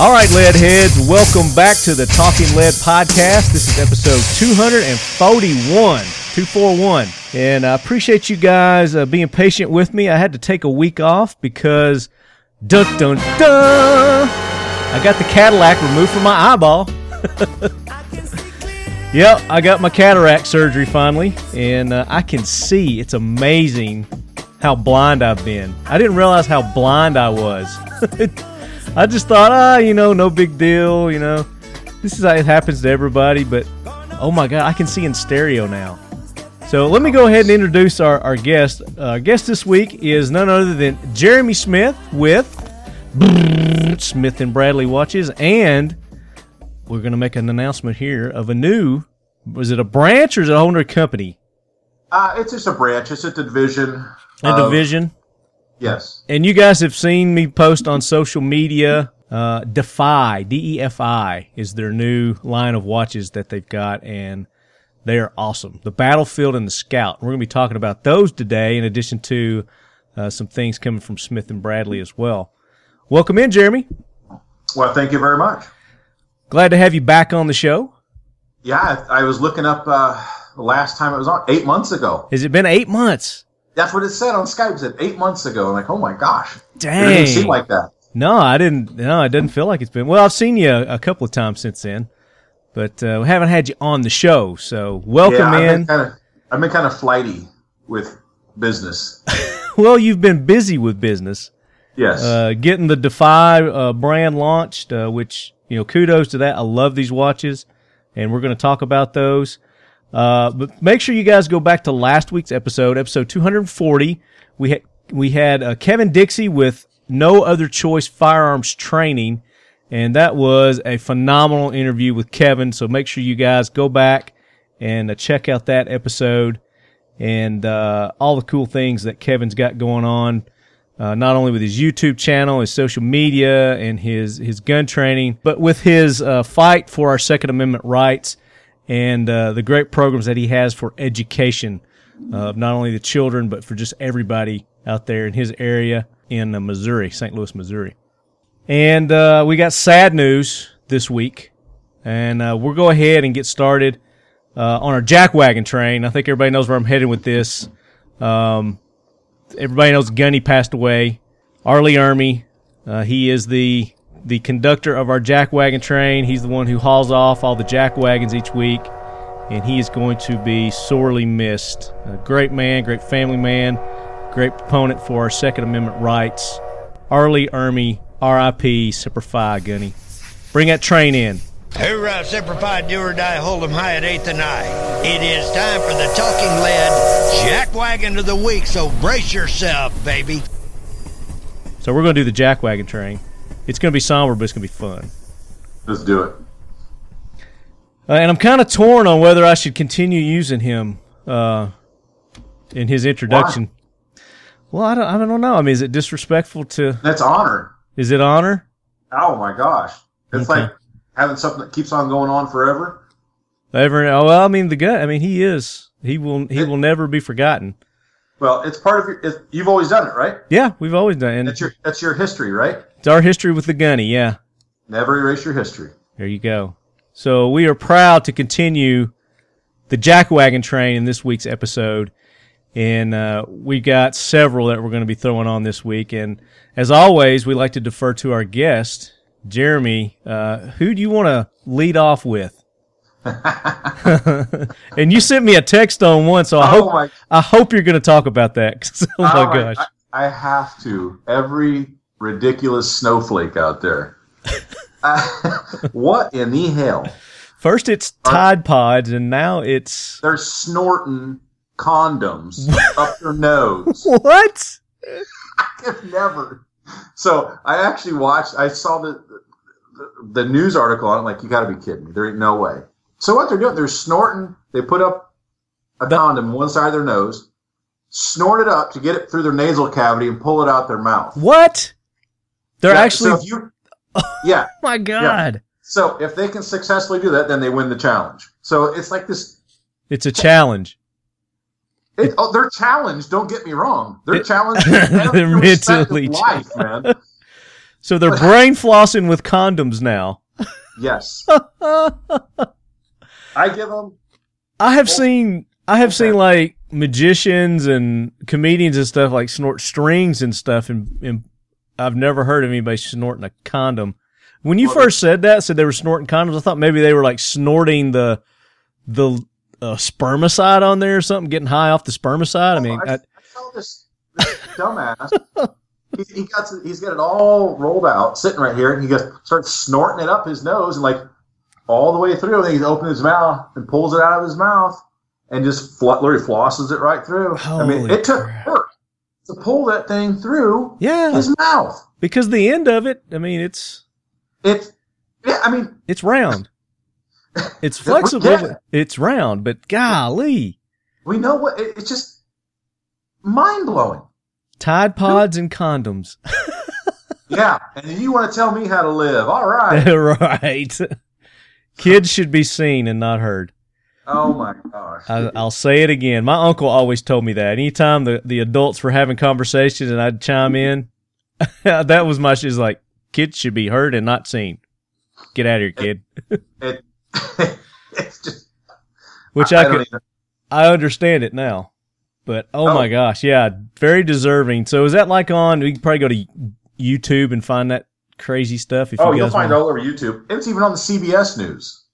All right, lead heads, welcome back to the Talking Lead podcast. This is episode 241, 241. And I appreciate you guys uh, being patient with me. I had to take a week off because dun dun dun, I got the Cadillac removed from my eyeball. yep, I got my cataract surgery finally, and uh, I can see. It's amazing how blind I've been. I didn't realize how blind I was. I just thought, ah, you know, no big deal, you know. This is how it happens to everybody, but oh my god, I can see in stereo now. So let me go ahead and introduce our, our guest. Uh, our guest this week is none other than Jerommie Smith with Smith and Bradley Watches, and we're going to make an announcement here of a new. Was it a branch or is it a whole new company? Uh, it's just a branch. It's a division. A division. Yes. And you guys have seen me post on social media. Uh, DEFI, D E F I, is their new line of watches that they've got, and they are awesome. The Battlefield and the Scout. We're going to be talking about those today, in addition to uh, some things coming from Smith and Bradley as well. Welcome in, Jerommie. Well, thank you very much. Glad to have you back on the show. Yeah, I, I was looking up uh, the last time it was on eight months ago. Has it been eight months? That's what it said on Skype. It said eight months ago. I'm like, oh my gosh. It Dang. didn't seem like that. No, I didn't. No, it doesn't feel like it's been. Well, I've seen you a, a couple of times since then, but uh, we haven't had you on the show. So welcome yeah, I've in. been kind of, I've been kind of flighty with business. Well, you've been busy with business, Yes. uh, getting the DEFI uh, brand launched, uh, which you know, kudos to that. I love these watches, and we're going to talk about those. Uh, but make sure you guys go back to last week's episode, episode 240. We had we had uh, Kevin Dixie with No Other Choice Firearms Training, and that was a phenomenal interview with Kevin. So make sure you guys go back and uh, check out that episode and uh, all the cool things that Kevin's got going on. Uh, not only with his YouTube channel, his social media, and his his gun training, but with his uh, fight for our Second Amendment rights and uh, the great programs that he has for education of not only the children but for just everybody out there in his area in uh, Missouri, St. Louis, Missouri. And uh, we got sad news this week, and uh, we'll go ahead and get started uh, on our jackwagon train. I think everybody knows where I'm headed with this. Um, everybody knows Gunny passed away. R. Lee Ermey, uh, he is the the conductor of our jack wagon train. He's the one who hauls off all the jack wagons each week, and he is going to be sorely missed. A great man, great family man, great proponent for our Second Amendment rights. R. Lee Ermey, R.I.P. Semper Fi, Gunny. Bring that train in. Hoorah, Semper Fi, do or die, hold 'em high at eighth and I. It is time for the talking lead jack wagon of the week, so brace yourself, baby. So we're going to do the jack wagon train. It's going to be somber, but it's going to be fun. Let's do it. Uh, and I'm kind of torn on whether I should continue using him uh, in his introduction. Well, I don't, I don't know. I mean, is it disrespectful to? That's honor. Is it honor? Oh my gosh. It's Okay. like having something that keeps on going on forever. Ever? Oh, well, I mean, the guy. I mean, he is. He will. He will never be forgotten. Well, it's part of your. It, you've always done it, right? Yeah, we've always done, it. That's your. That's your history, right? it's our history with the gunny. Yeah, Never erase your history. there you go. So we are proud to continue the jackwagon train in this week's episode, and uh, we got several that we're going to be throwing on this week. And as always, we like to defer to our guest, Jerommie. Uh, who do you want to lead off with? and you sent me a text on one, so I Oh hope I hope you're going to talk about that. oh my Oh, I- gosh! I, I have to. Every ridiculous snowflake out there. Uh, what in the hell? First it's Tide Pods, and now it's They're snorting condoms up their nose. what? I've never. So I actually watched. I saw the the, the news article on it. Like you got to be kidding me. There ain't no way. So what they're doing? They're snorting. They put up a The- condom on one side of their nose, snort it up to get it through their nasal cavity and pull it out their mouth. What? They're Yeah, actually. So you, yeah. Oh my God! So if they can successfully do that, then they win the challenge. So it's like this. It's a challenge. It, oh, they're challenged. Don't get me wrong. They're It- challenged. They're in every respect of mentally life, man. So they're brain flossing with condoms now. Yes. I give them. I have seen I have seen like magicians and comedians and stuff like snort strings and stuff and, and I've never heard of anybody snorting a condom. When you first said that, said they were snorting condoms, I thought maybe they were like snorting the the uh, spermicide on there or something, getting high off the spermicide. I mean, I, I, I saw this, this dumbass. he, he got he's got it all rolled out, sitting right here, and he goes starts snorting it up his nose and like all the way through. And he opens his mouth and pulls it out of his mouth and just literally flosses it right through. I mean, it took crap. work to pull that thing through yeah, his mouth. because the end of it, I mean, it's It's. yeah, I mean, it's round. It's flexible. but It's round, but golly, we know what it, it's just mind blowing. Tide Pods and condoms. Yeah, and you want to tell me how to live? All right. right. Kids should be seen and not heard. Oh my gosh. I, I'll say it again. My uncle always told me that. Anytime the, the adults were having conversations and I'd chime in, that was my shit. Like, kids should be heard and not seen. Get out of here, kid. it, it's just Which I, don't could, even- I understand it now. But oh, Oh. my gosh, yeah, very deserving. So is that like on? We can probably go to YouTube and find that crazy stuff. If Oh, you you'll find it wanna all over YouTube. It's even on the CBS News,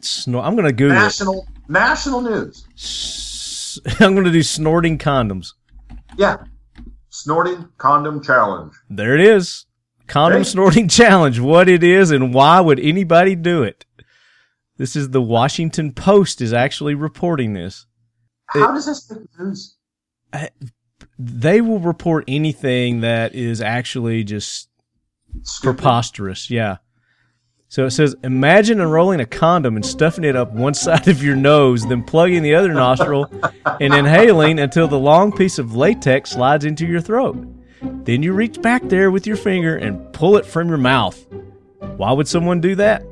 snor- I'm gonna Google. it. national national news. S- I'm gonna do snorting condoms. Yeah, snorting condom challenge. There it is. Condom Hey. snorting challenge. What it is and why would anybody do it? This is the Washington Post is actually reporting this. How does this make news? They will report anything that is actually just Stupid. preposterous. Yeah. So it says, imagine unrolling a condom and stuffing it up one side of your nose, then plugging the other nostril and inhaling until the long piece of latex slides into your throat. Then you reach back there with your finger and pull it from your mouth. Why would someone do that?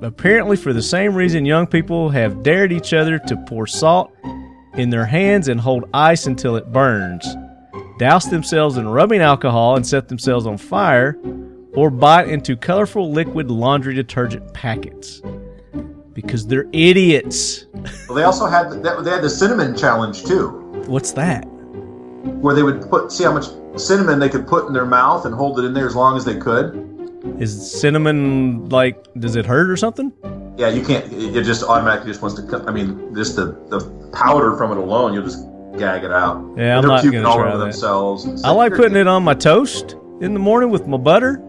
Apparently, for the same reason young people have dared each other to pour salt in their hands and hold ice until it burns, douse themselves in rubbing alcohol and set themselves on fire, or bite into colorful liquid laundry detergent packets. Because they're idiots. Well, they also had the, they had the cinnamon challenge too, What's that? where they would put see how much cinnamon they could put in their mouth and hold it in there as long as they could. Is cinnamon like, does it hurt or something? Yeah, you can't. It just automatically just wants to. I mean, just the the powder from it alone, you'll just gag it out. Yeah, I'm not puking gonna try that. themselves. I like putting it on my toast in the morning with my butter.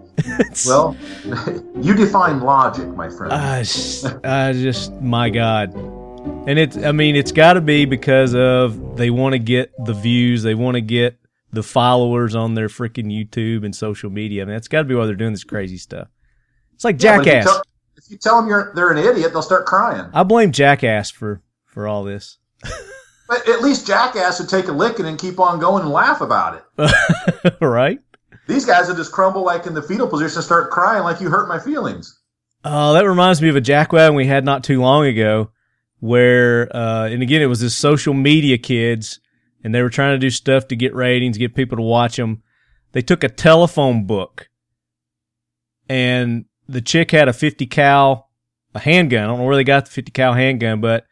Well, you define logic, my friend. I just, I just, my God. And it's, I mean, it's got to be because of they want to get the views, they want to get the followers on their freaking YouTube and social media. I mean, that's got to be why they're doing this crazy stuff. It's like Yeah, if you Jackass. tell- If you tell them you're they're an idiot, they'll start crying. I blame Jackass for for all this. But at least Jackass would take a licking and keep on going and laugh about it. right? These guys will just crumble like in the fetal position and start crying like you hurt my feelings. Oh, that reminds me of a jackwagon we had not too long ago, where, uh, and again, it was this social media kids, and they were trying to do stuff to get ratings, get people to watch them. They took a telephone book, and the chick had a 50 cal, a handgun. I don't know where they got the 50 cal handgun, but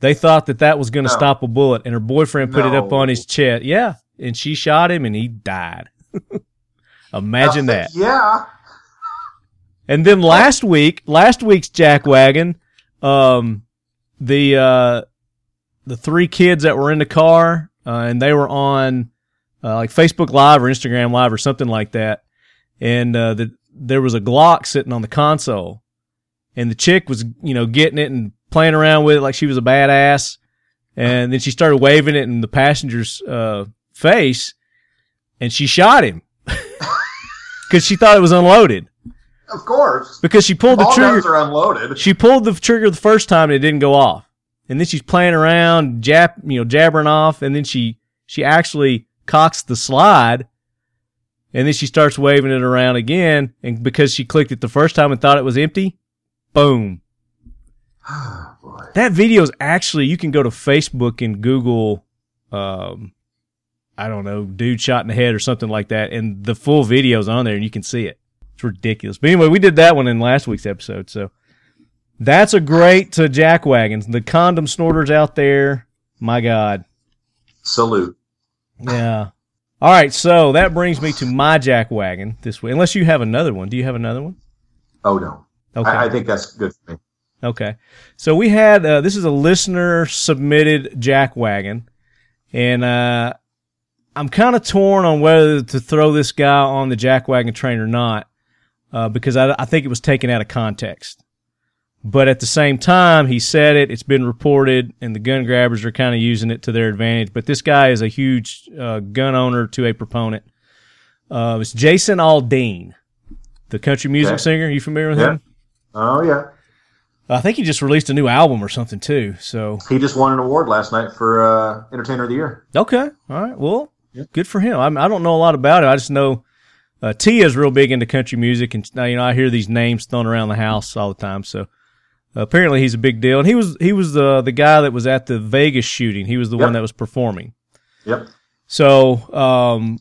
they thought that that was going to No. stop a bullet, and her boyfriend put it up on his chest. Yeah, and she shot him, and he died. Imagine that. Yeah. And then last week, last week's jackwagon, um, the uh, the three kids that were in the car, uh, and they were on uh, like Facebook Live or Instagram Live or something like that, and uh, the, there was a Glock sitting on the console, and the chick was you know getting it and playing around with it like she was a badass, and then she started waving it in the passenger's uh, face, and she shot him because she thought it was unloaded Of course. because she pulled the All trigger. guns are unloaded. She pulled the trigger the first time and it didn't go off. And then she's playing around, jab, you know, jabbering off, and then she she actually cocks the slide, and then she starts waving it around again. And because she clicked it the first time and thought it was empty, boom. Boy. That video is actually you can go to Facebook and Google, um, I don't know, dude shot in the head or something like that, and the full video's on there and you can see it. It's ridiculous. But anyway, we did that one in last week's episode. So that's a great uh, jack wagons. The condom snorters out there. My God. Salute. Yeah. All right. So that brings me to my jack wagon this week. Unless you have another one. Do you have another one? Oh no. Okay. I, I think that's good for me. Okay. So we had uh, this is a listener submitted jack wagon, and uh, I'm kind of torn on whether to throw this guy on the jack wagon train or not, uh, because I, I think it was taken out of context. But at the same time, he said it. It's been reported, and the gun grabbers are kind of using it to their advantage. But this guy is a huge uh, gun owner to a proponent. Uh, it's Jason Aldean, the country music singer. you familiar with Yeah. him? Oh yeah. I think he just released a new album or something too. So He just won an award last night for uh, Entertainer of the Year. okay, all right. Well, Yeah. good for him. I'm, I don't know a lot about it. I just know uh, Tia's real big into country music, and you know I hear these names thrown around the house all the time. So uh, apparently he's a big deal, and he was he was the the guy that was at the Vegas shooting. He was the Yep. one that was performing. Yep. So um,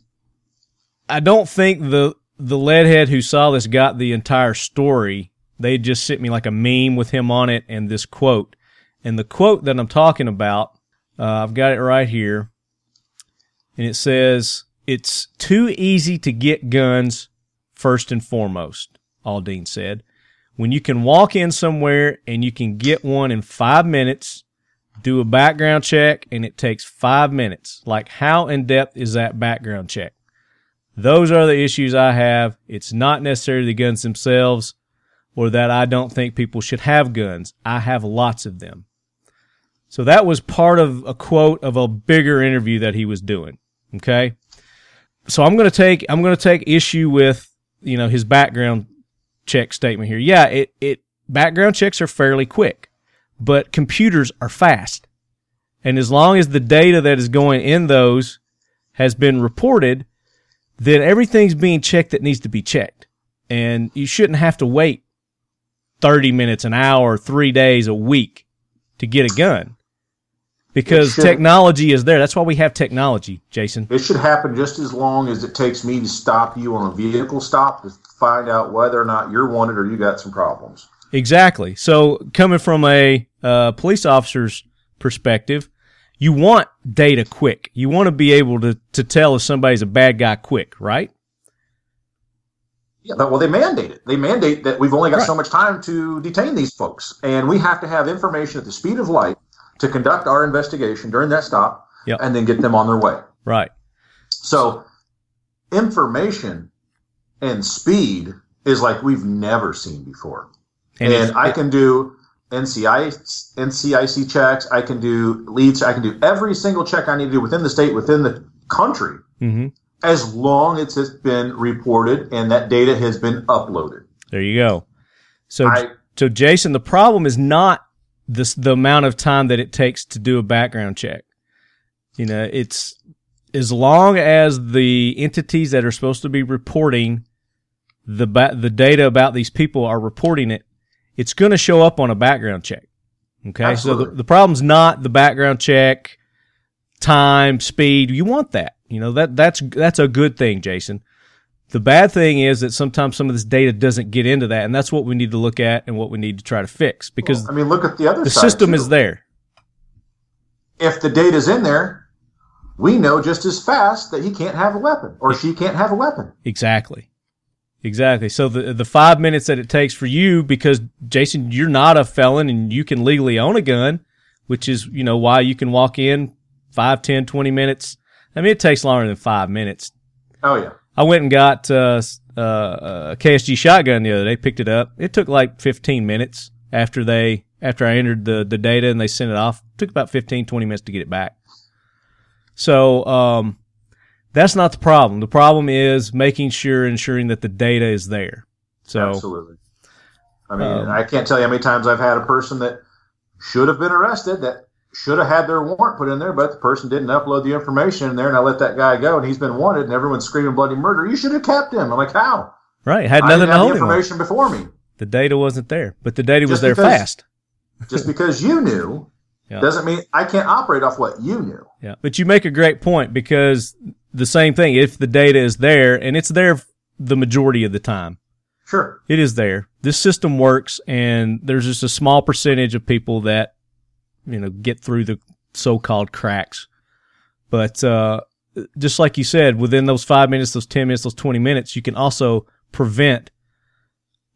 I don't think the the leadhead who saw this got the entire story. They just sent me like a meme with him on it and this quote. And the quote that I'm talking about, uh, I've got it right here, and it says, "It's too easy to get guns first and foremost." Aldean said, "When you can walk in somewhere and you can get one in five minutes." do a background check and it takes five minutes. Like, how in depth is that background check? Those are the issues I have. It's not necessarily the guns themselves or that I don't think people should have guns. I have lots of them. So that was part of a quote of a bigger interview that he was doing. Okay. So I'm going to take, I'm going to take issue with, you know, his background check statement here. Yeah, it, it, background checks are fairly quick but computers are fast. And as long as the data that is going in those has been reported, then everything's being checked that needs to be checked. And you shouldn't have to wait 30 minutes, an hour, three days, a week to get a gun. Because technology is there. That's why we have technology, Jason. It should happen just as long as it takes me to stop you on a vehicle stop to find out whether or not you're wanted or you got some problems. Exactly. So coming from a uh, police officer's perspective, you want data quick. You want to be able to, to tell if somebody's a bad guy quick, right? Yeah, well, they mandate it. They mandate that we've only got so much time to detain these folks, and we have to have information at the speed of light to conduct our investigation during that stop, Yep. and then get them on their way. Right. So, information and speed is like we've never seen before. And, it's- I can do NCI, NCIC checks. I can do leads. I can do every single check I need to do within the state, within the country, Mhm. as long as it's been reported and that data has been uploaded. There you go. So, I so Jason, the problem is not this the amount of time that it takes to do a background check. You know, it's as long as the entities that are supposed to be reporting the ba- the data about these people are reporting it, it's going to show up on a background check. Okay, so the, the problem's not the background check, time, speed. You want that. You know that that's that's a good thing, Jason. The bad thing is that sometimes some of this data doesn't get into that, and that's what we need to look at and what we need to try to fix because I mean, look at the other side. the system too. is there. If the data's in there, we know just as fast that he can't have a weapon or she can't have a weapon. Exactly. Exactly. So the the five minutes that it takes for you, because Jason, you're not a felon and you can legally own a gun, which is, you know, why you can walk in five, ten, twenty minutes. I mean, it takes longer than five minutes. Oh yeah. I went and got uh, uh, a KSG shotgun the other day, picked it up. It took like 15 minutes after they after I entered the, the data and they sent it off. It took about 15, 20 minutes to get it back. So um, that's not the problem. The problem is making sure, ensuring that the data is there. So Absolutely. I mean, Um, I can't tell you how many times I've had a person that should have been arrested that should have had their warrant put in there, but the person didn't upload the information in there, and I let that guy go, and he's been wanted, and everyone's screaming bloody murder. You should have kept him. I'm like, how? right, had nothing to have hold the him. on. information before me. The data wasn't there, but the data was there because- fast. Just because you knew Yeah. doesn't mean I can't operate off what you knew. Yeah, but you make a great point because the same thing. If the data is there and it's there the majority of the time, Sure. It is there. This system works, and there's just a small percentage of people that, you know, get through the so-called cracks. But uh, just like you said, within those five minutes, those ten minutes, those twenty minutes, you can also prevent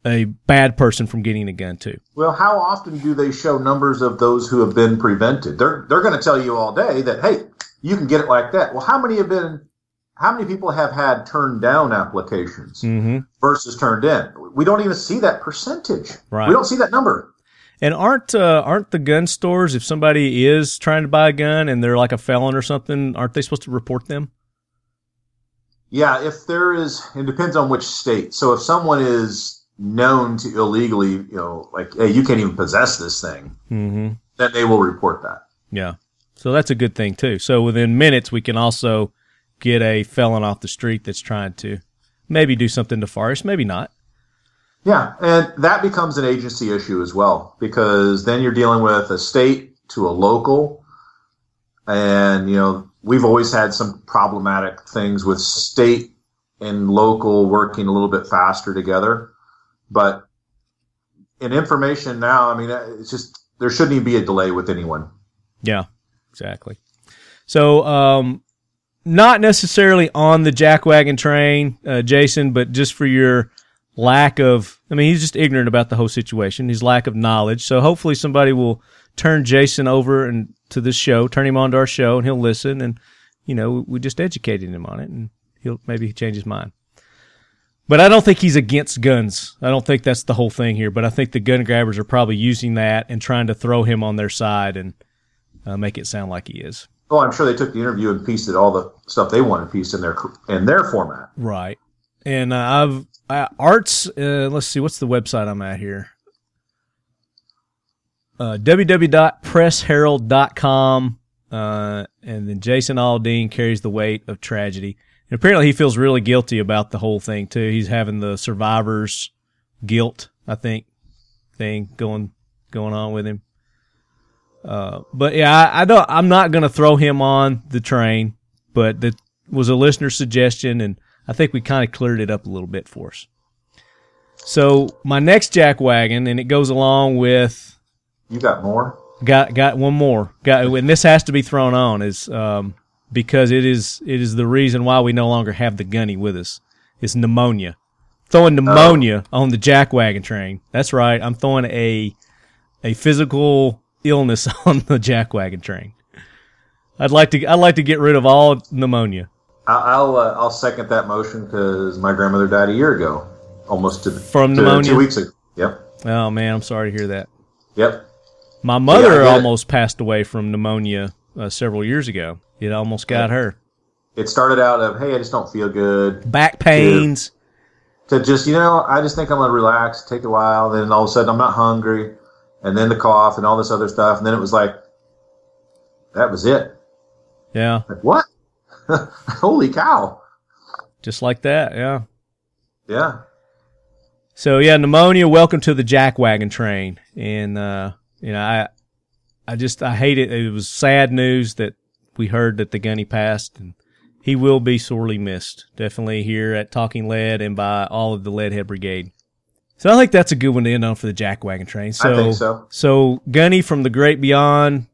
a bad person from getting a gun too. Well, how often do they show numbers of those who have been prevented? They're they're going to tell you all day that hey, you can get it like that. Well, how many have been? How many people have had turned down applications Mm-hmm. versus turned in? We don't even see that percentage. Right. We don't see that number. And aren't uh, aren't the gun stores if somebody is trying to buy a gun and they're like a felon or something, aren't they supposed to report them? Yeah, if there is, it depends on which state. So if someone is known to illegally, you know, like, hey, you can't even possess this thing, Mm-hmm. then they will report that. Yeah. So that's a good thing too. So within minutes, we can also get a felon off the street that's trying to maybe do something nefarious, maybe not. Yeah, and that becomes an agency issue as well because then you're dealing with a state to a local, and you know we've always had some problematic things with state and local working a little bit faster together, but in information now, I mean, it's just there shouldn't even be a delay with anyone. Yeah, exactly. So, um, not necessarily on the jackwagon train, uh, Jason, but just for your lack of, I mean, he's just ignorant about the whole situation, his lack of knowledge. So hopefully somebody will turn Jason over and to this show, turn him on to our show and he'll listen and, you know, we just educated him on it and he'll maybe change his mind. But I don't think he's against guns. I don't think that's the whole thing here. But I think the gun grabbers are probably using that and trying to throw him on their side and uh, make it sound like he is. Oh, I'm sure they took the interview and pieced it all the stuff they wanted pieced in their in their format. Right. And uh, I've uh, arts. Uh, let's see, what's the website I'm at here? Uh, www.pressherald.com. Uh, and then Jason Aldean carries the weight of tragedy. And apparently, he feels really guilty about the whole thing too. He's having the survivor's guilt, I think, thing going going on with him. Uh, but yeah, I, I don't. I'm not going to throw him on the train, but that was a listener suggestion, and I think we kind of cleared it up a little bit for us. So my next jack wagon, and it goes along with You got more? got got one more got, and this has to be thrown on is um, because it is it is the reason why we no longer have the gunny with us. It's pneumonia. Throwing pneumonia on the jack wagon train. That's right. I'm throwing a a physical illness on the jack wagon train. I'd like to I'd like to get rid of all pneumonia. I'll uh, I'll second that motion because my grandmother died a year ago, almost to From to pneumonia? two weeks ago. Yep, Oh man, I'm sorry to hear that. yep. My mother Yeah, get it. almost passed away from pneumonia uh, several years ago. It almost got her. It started out of hey, I just don't feel good. Back pains. To just you know, I just think I'm gonna relax, take a while. Then all of a sudden, I'm not hungry, and then the cough and all this other stuff. And then it was like, that was it. Yeah, Like what? Holy cow! just like that. Yeah. Yeah. So yeah, pneumonia. Welcome to the jackwagon train. And uh, you know, I, I just I hate it. It was sad news that we heard that the gunny passed, and he will be sorely missed. Definitely here at Talking Lead and by all of the Leadhead Brigade. So I think that's a good one to end on for the jackwagon train. So, I think so. so Gunny from the great beyond,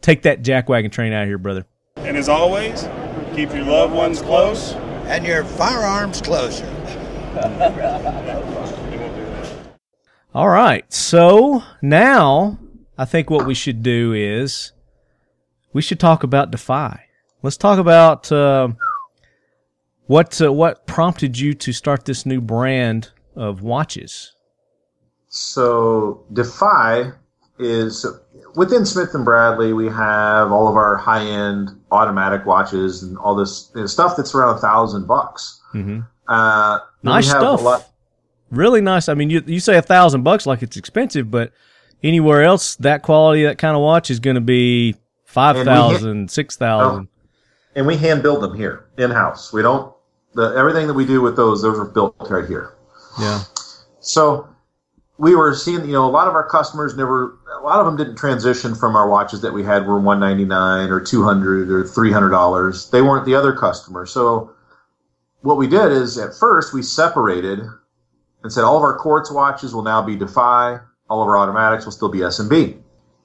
take that jackwagon train out of here, brother. And as always, keep your loved ones close. And your firearms closer. All right. So now I think what we should do is we should talk about DEFI. Let's talk about uh, what uh, what prompted you to start this new brand of watches. So DEFI is within Smith and Bradley. We have all of our high end automatic watches and all this you know, stuff that's around a thousand bucks. Mm-hmm. Uh, Nice stuff. Really nice. I mean, you you say a thousand bucks like it's expensive, but anywhere else that quality, that kind of watch is going to be five thousand, six thousand. and we hand build them here in house. We don't the everything that we do with those. Those are built right here. Yeah. So we were seeing, you know, a lot of our customers never, a lot of them didn't transition from our watches that we had were one ninety nine or two hundred or three hundred dollars. They weren't the other customers. So what we did is at first we separated and said all of our quartz watches will now be DEFI, all of our automatics will still be S&B.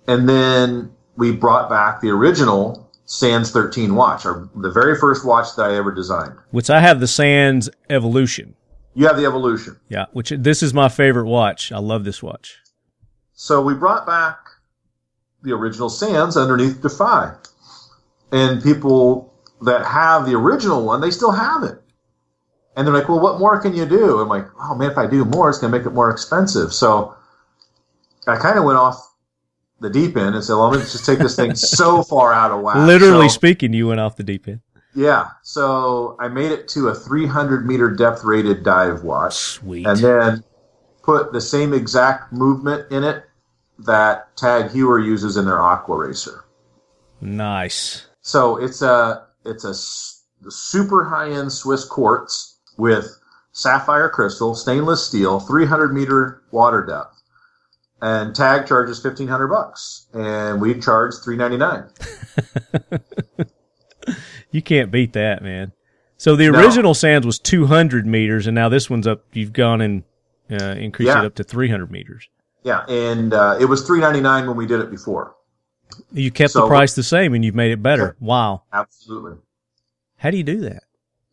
And then we brought back the original Sands 13 watch, our, the very first watch that I ever designed. Which I have the Sands Evolution. You have the Evolution. Yeah, which this is my favorite watch. I love this watch. So we brought back the original Sands underneath DEFI. And people that have the original one, they still have it. And they're like, well, what more can you do? I'm like, oh man, if I do more, it's going to make it more expensive. So I kind of went off the deep end and said, well, let me just take this thing so far out of whack. Literally So- speaking, you went off the deep end. Yeah. So I made it to a 300 meter depth rated dive watch Sweet. and then put the same exact movement in it that Tag Heuer uses in their Aqua Racer. nice. So it's a it's a super high end Swiss quartz with sapphire crystal, stainless steel, 300 meter water depth, and Tag charges 1500 bucks, and we charge 399. You can't beat that, man. So the No. original Sands was 200 meters, and now this one's up. You've gone and uh, increased Yeah. it up to 300 meters. Yeah, and uh, it was 399 when we did it before. You kept the price the same, and you've made it better. Wow. Absolutely. How do you do that?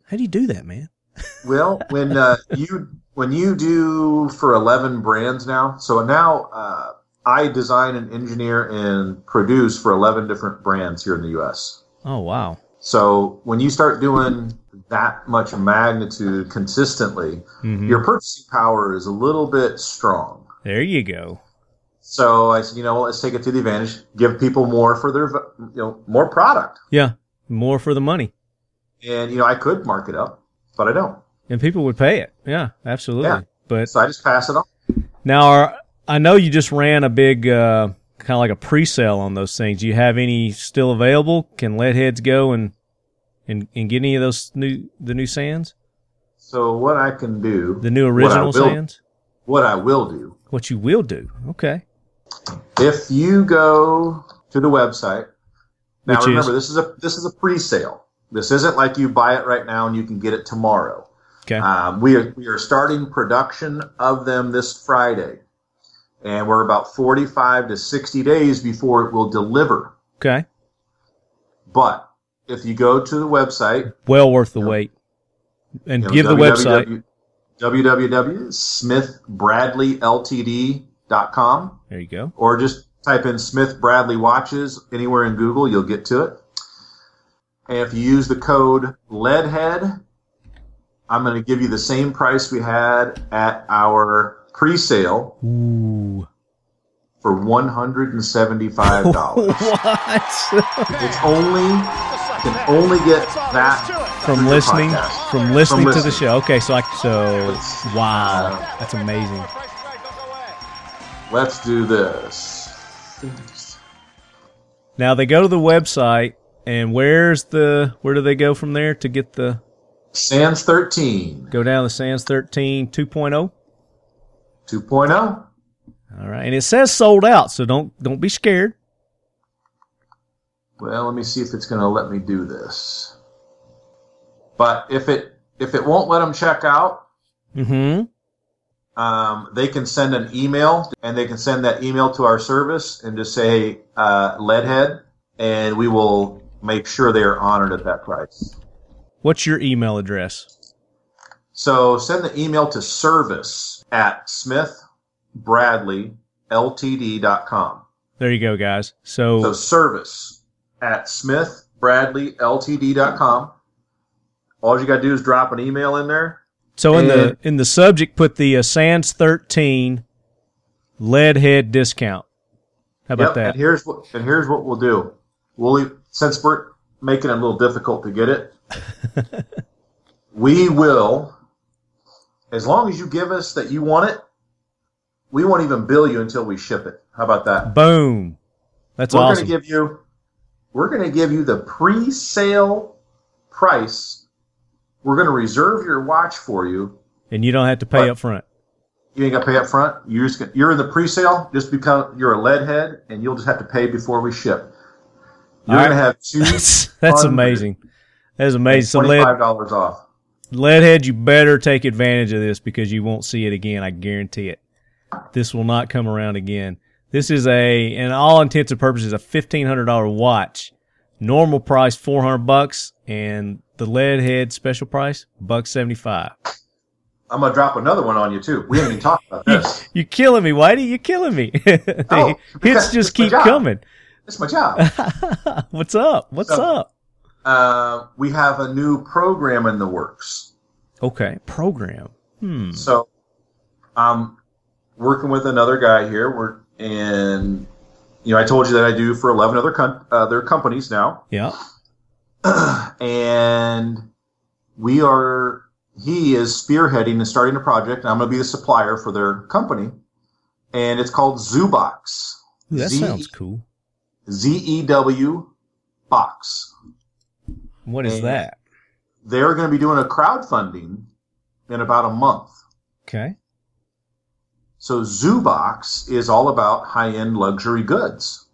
How do you do that, man? Well, when uh, you when you do for eleven brands now, so now uh, I design and engineer and produce for eleven different brands here in the U.S. Oh wow. So when you start doing that much magnitude consistently, Mhm. your purchasing power is a little bit strong. There you go. So I said, you know, let's take it to the advantage, give people more for their, you know, more product. Yeah, more for the money, And you know, I could mark it up, but I don't. and people would pay it. Yeah, absolutely. Yeah. But So I just pass it on. now, are, I know you just ran a big, uh, kind of like a pre-sale on those things. Do you have any still available? Can lead heads go and and and get any of those new the new sands, So what I can do, the new what original will- sands? what I will do, What you will do? Okay. if you go to the website, now Which remember is? this is a this is a pre-sale. This isn't like you buy it right now and you can get it tomorrow. Okay. Um, we are we are starting production of them this Friday, and we're about forty five to sixty days before it will deliver. okay. But if you go to the website, Well worth the Yeah. wait. And you know, give the website. www www.smithbradleyltd.com There you go. or just type in Smith Bradley watches anywhere in Google, you'll get to it. And if you use the code LEADHEAD, I'm going to give you the same price we had at our pre-sale Ooh. for $175. what? it's only can only get that from listening from listening to the show. Okay, so I so wow, uh, that's amazing. Let's do this. Now they go to the website, and where's the where do they go from there to get the Sands 13 go down the Sands 13 2.0? 2.0. All right, and it says sold out, so don't don't be scared. Well, let me see if it's going to let me do this. But if it if it won't let them check out, Mm-hmm. um, they can send an email and they can send that email to our service and just say uh, leadhead, and we will make sure they are honored at that price. What's your email address? So send the email to service at smithbradleyltd.com. There you go, guys. So So service at smithbradleyltd.com. All you got to do is drop an email in there. so in the in the subject, put the uh, Sands 13 lead head discount. How about Yep, that? And here's what and here's what we'll do. We'll since we're making it a little difficult to get it, we will, as long as you give us that you want it, we won't even bill you until we ship it. How about that? Boom. That's we're awesome. going to give you we're going to give you the pre-sale price. We're going to reserve your watch for you. and you don't have to pay up front. You ain't got to pay up front. You're just gonna, you're in the pre-sale. Just become you're a lead head, and you'll just have to pay before we ship. You're All going to have two That's that's amazing. That is amazing. So lead twenty-five dollars off. Leadhead, you better take advantage of this because you won't see it again. I guarantee it. This will not come around again. This is a, in all intents and purposes, a fifteen hundred dollar watch. Normal price four hundred bucks, and the Leadhead special price buck seventy five. I'm gonna drop another one on you too. We haven't even talked about this. You're killing me, Whitey. You're killing me. the Oh, hits just keep coming. It's my job. What's up? What's So- up? Uh, we have a new program in the works. Okay, program. Hmm. So, I'm working with another guy here. We're and you know I told you that I do for 11 other com- other companies now. Yeah. and we are he is spearheading and starting a project and i'm going to be the supplier for their company and it's called zubox Ooh, that Z- sounds cool. z-e-w box What is that? they're going to be doing a crowdfunding in about a month Okay. so zubox is all about high-end luxury goods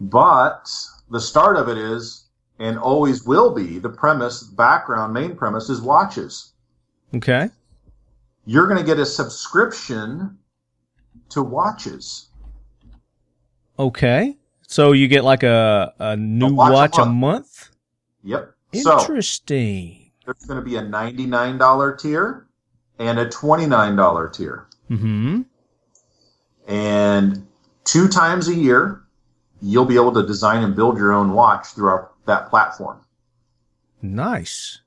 but the start of it is and always will be the premise background main premise is watches Okay. you're going to get a subscription to watches. Okay. So you get like a a new watch a watch a month. month? Yep. So Interesting. there's going to be a $99 tier and a $29 tier. Mm-hmm. And two times a year, you'll be able to design and build your own watch through our, that platform, Nice.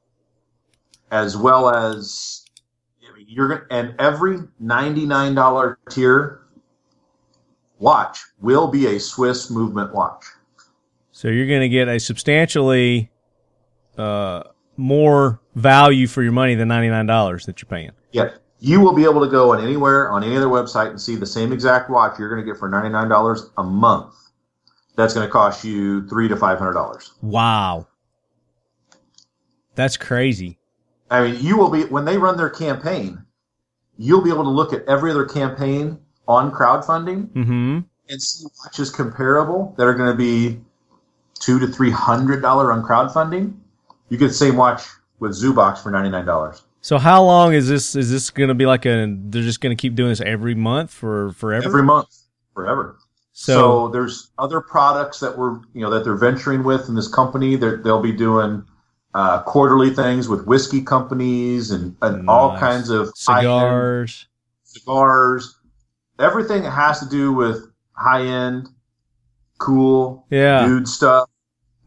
as well as you're going and every $99 tier watch will be a Swiss movement watch. So you're going to get a substantially uh, more value for your money than ninety nine dollars that you're paying. Yeah, you will be able to go on anywhere on any other website and see the same exact watch you're going to get for ninety nine dollars a month. That's going to cost you three to five hundred dollars. Wow. That's crazy. I mean, you will be when they run their campaign. You'll be able to look at every other campaign on crowdfunding Mm-hmm. and see watches comparable that are going to be two to three hundred dollar on crowdfunding. You get the same watch with Zubox for ninety nine dollars So how long is this? Is this going to be like a? They're just going to keep doing this every month for forever. every month, forever. so, So, there's other products that we're you know that they're venturing with in this company. They're, they'll be doing uh, quarterly things with whiskey companies and, and all kinds of cigars. cigars, everything that has to do with high end, cool, Yeah, dude.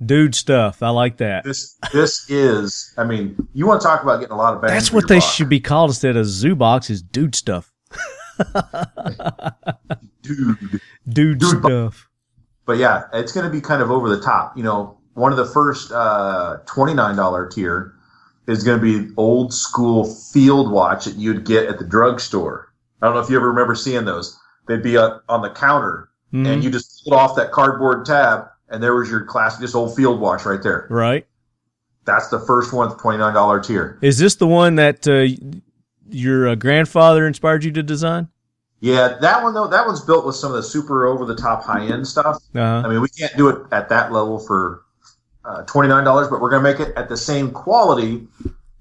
Dude stuff. I like that. This this is. I mean, you want to talk about getting a lot of bang That's what they buck. should be called instead of zoo box. Is dude stuff. dude. Dude, Dude stuff. but yeah, it's going to be kind of over the top. You know, one of the first uh, twenty nine dollar tier is going to be old school field watch that you'd get at the drugstore. I don't know if you ever remember seeing those. They'd be on, on the counter, Mhm. and you just pulled off that cardboard tab, and there was your classic, just old field watch right there. right. That's the first one the twenty nine dollar tier. Is this the one that uh, your uh, grandfather inspired you to design? Yeah, that one though, that one's built with some of the super over the top high end stuff. Uh-huh. I mean, we can't do it at that level for uh, twenty nine dollars, but we're gonna make it at the same quality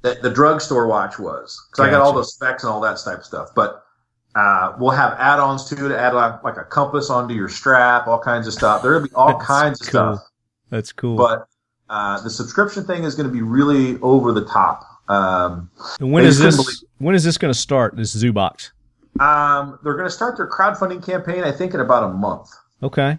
that the drugstore watch was. Because I got all Gotcha. the specs and all that type of stuff. But uh, we'll have add ons too to add like, like a compass onto your strap, all kinds of stuff. There'll be all kinds of cool. stuff. That's cool. But uh, the subscription thing is going to be really over the top. Um, when is this? When is this going to start? This zoo box. um, they're going to start their crowdfunding campaign, I think, in about a month. Okay.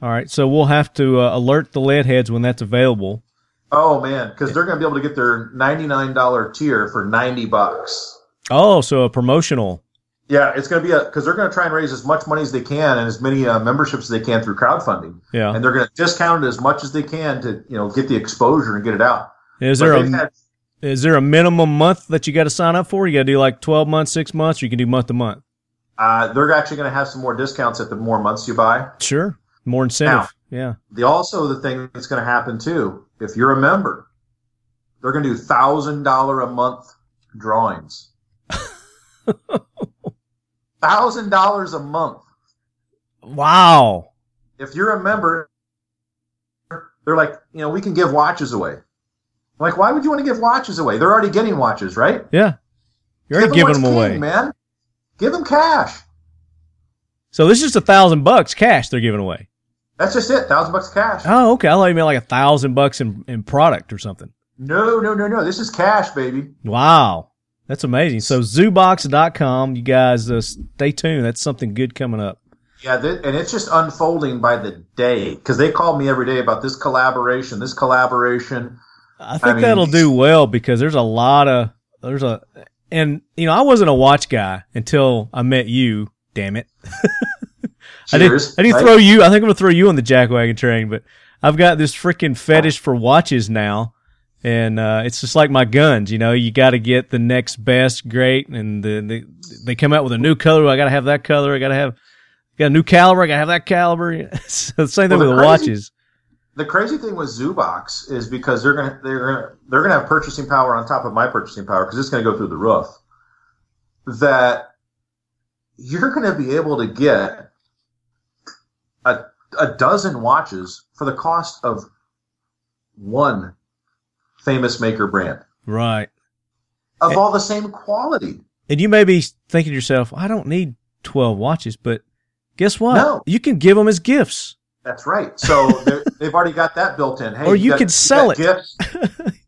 All right. So we'll have to uh, alert the lead heads when that's available. Oh man, because they're going to be able to get their ninety nine dollar tier for ninety bucks. Oh, so a promotional. Yeah, it's going to be a because they're going to try and raise as much money as they can and as many uh, memberships as they can through crowdfunding, Yeah. and they're going to discount it as much as they can to you know get the exposure and get it out. Is But there a had- is there a minimum month that you got to sign up for? You got to do like twelve months, six months, or you can do month to month. uh, they're actually going to have some more discounts at the more months you buy. Sure. More incentive. yeah. The also the thing that's going to happen too, if you're a member, they're going to do thousand dollar a month drawings. Thousand dollars a month. Wow. If you're a member, they're like, you know, we can give watches away. Like, why would you want to give watches away? They're already getting watches, right? Yeah. You're already giving them away. king, man. Give them cash. So this is just a thousand bucks cash they're giving away. That's just it. Thousand bucks cash. Oh, okay. I thought you meant like a thousand bucks in, in product or something. No, no, no, no. This is cash, baby. Wow. That's amazing. So zoobox.com, you guys uh, stay tuned. That's something good coming up. Yeah, th- and it's just unfolding by the day because they call me every day about this collaboration, this collaboration. I think mean- that'll do well because there's a lot of there's a and you know I wasn't a watch guy until I met you. Damn it! I didn't I didn't throw you. I think I'm gonna throw you on the jackwagon train, but I've got this freaking fetish for watches now, and uh, it's just like my guns. You know, you got to get the next best, great, and the, the, they come out with a new color. I got to have that color. I got to have got a new caliber. I got to have that caliber. so the same thing Well, with the the crazy- watches. The crazy thing with Zubox is because they're gonna they're gonna they're gonna have purchasing power on top of my purchasing power because it's gonna go through the roof. That you're gonna be able to get a a dozen watches for the cost of one famous maker brand Right. of all the same quality. And you may be thinking to yourself, I don't need 12 watches, but guess what? No. You can give them as gifts. That's right. So they've already got that built in. Hey, Or you got- could sell it. Gifts.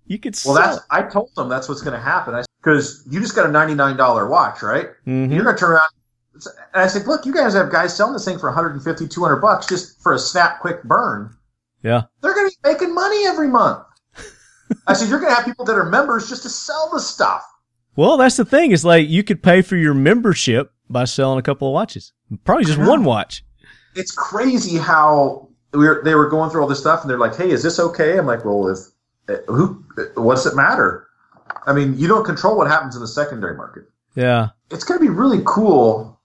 You could Well, that's I told them that's what's going to happen. Because you just got a ninety nine dollar watch, right? it. Mhm. You're going to turn around. And I said, look, you guys have guys selling this thing for 150, 200 bucks just for a snap, quick burn. Yeah. They're going to be making money every month. I said, you're going to have people that are members just to sell the stuff. Well, that's the thing. It's like you could pay for your membership by selling a couple of watches. Probably just one watch. It's crazy how we were, they were going through all this stuff and they're like, hey, is this okay? I'm like, well, if uh, who, what does it matter? I mean, you don't control what happens in the secondary market. Yeah. It's going to be really cool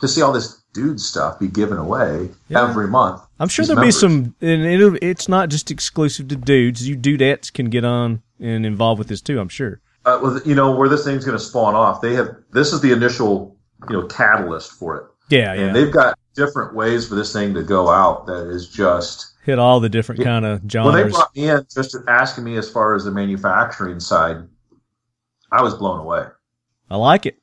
to see all this dude stuff be given away Yeah. every month. I'm sure there'll be some, and it'll, it's not just exclusive to dudes. You dudettes can get on and involved with this too, I'm sure. uh, with you know where this thing's going to spawn off. They have this is the initial you know catalyst for it, Yeah, yeah. and they've got different ways for this thing to go out. That is just Hit all the different Yeah. kind of genres. when they brought me in, just asking me as far as the manufacturing side, I was blown away. I like it.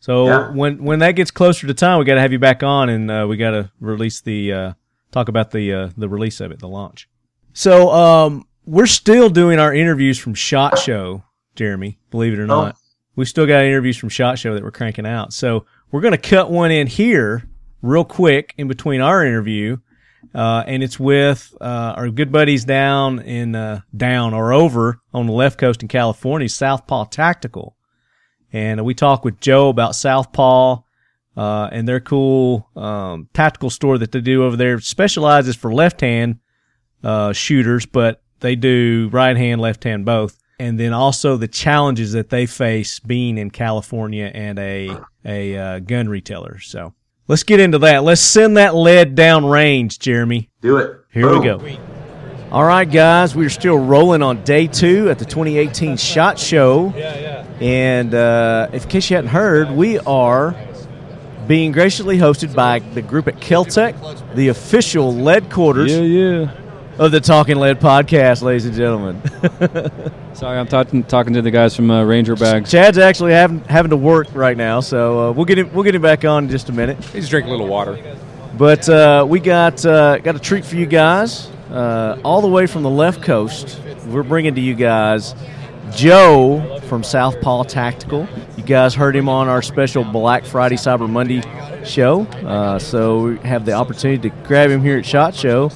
So Yeah. when when that gets closer to time, we got to have you back on, and uh, we got to release the uh, talk about the uh, the release of it, the launch. So um, we're still doing our interviews from Shot Show, Jerommie. Believe it or Oh. not, we still got interviews from Shot Show that we're cranking out. So we're gonna cut one in here real quick in between our interview. Uh, and it's with uh, our good buddies down in uh, down or over on the left coast in California, Southpaw Tactical and we talk with Joe about Southpaw uh, and their cool um, tactical store that they do over there. Specializes for left hand uh, shooters, but they do right hand, left hand, both. And then also the challenges that they face being in California and a a uh, gun retailer. So let's get into that. Let's send that lead down range, Jerommie. Do it. Here we go. All right, guys, we're still rolling on day two at the 2018 Shot Show. Yeah, yeah. And uh, if, in case you hadn't heard, we are being graciously hosted by the group at Keltec, the official lead quarters yeah. of the Talking Lead podcast, ladies and gentlemen. Sorry, I'm talking talking to the guys from uh, Ranger Bags. Chad's actually having having to work right now, so uh, we'll get him we'll get him back on in just a minute. He's drinking a little water. But uh, we got uh, got a treat for you guys, uh, all the way from the left coast. We're bringing to you guys Joe from Southpaw Tactical. You guys heard him on our special Black Friday Cyber Monday show, uh, so we have the opportunity to grab him here at Shot Show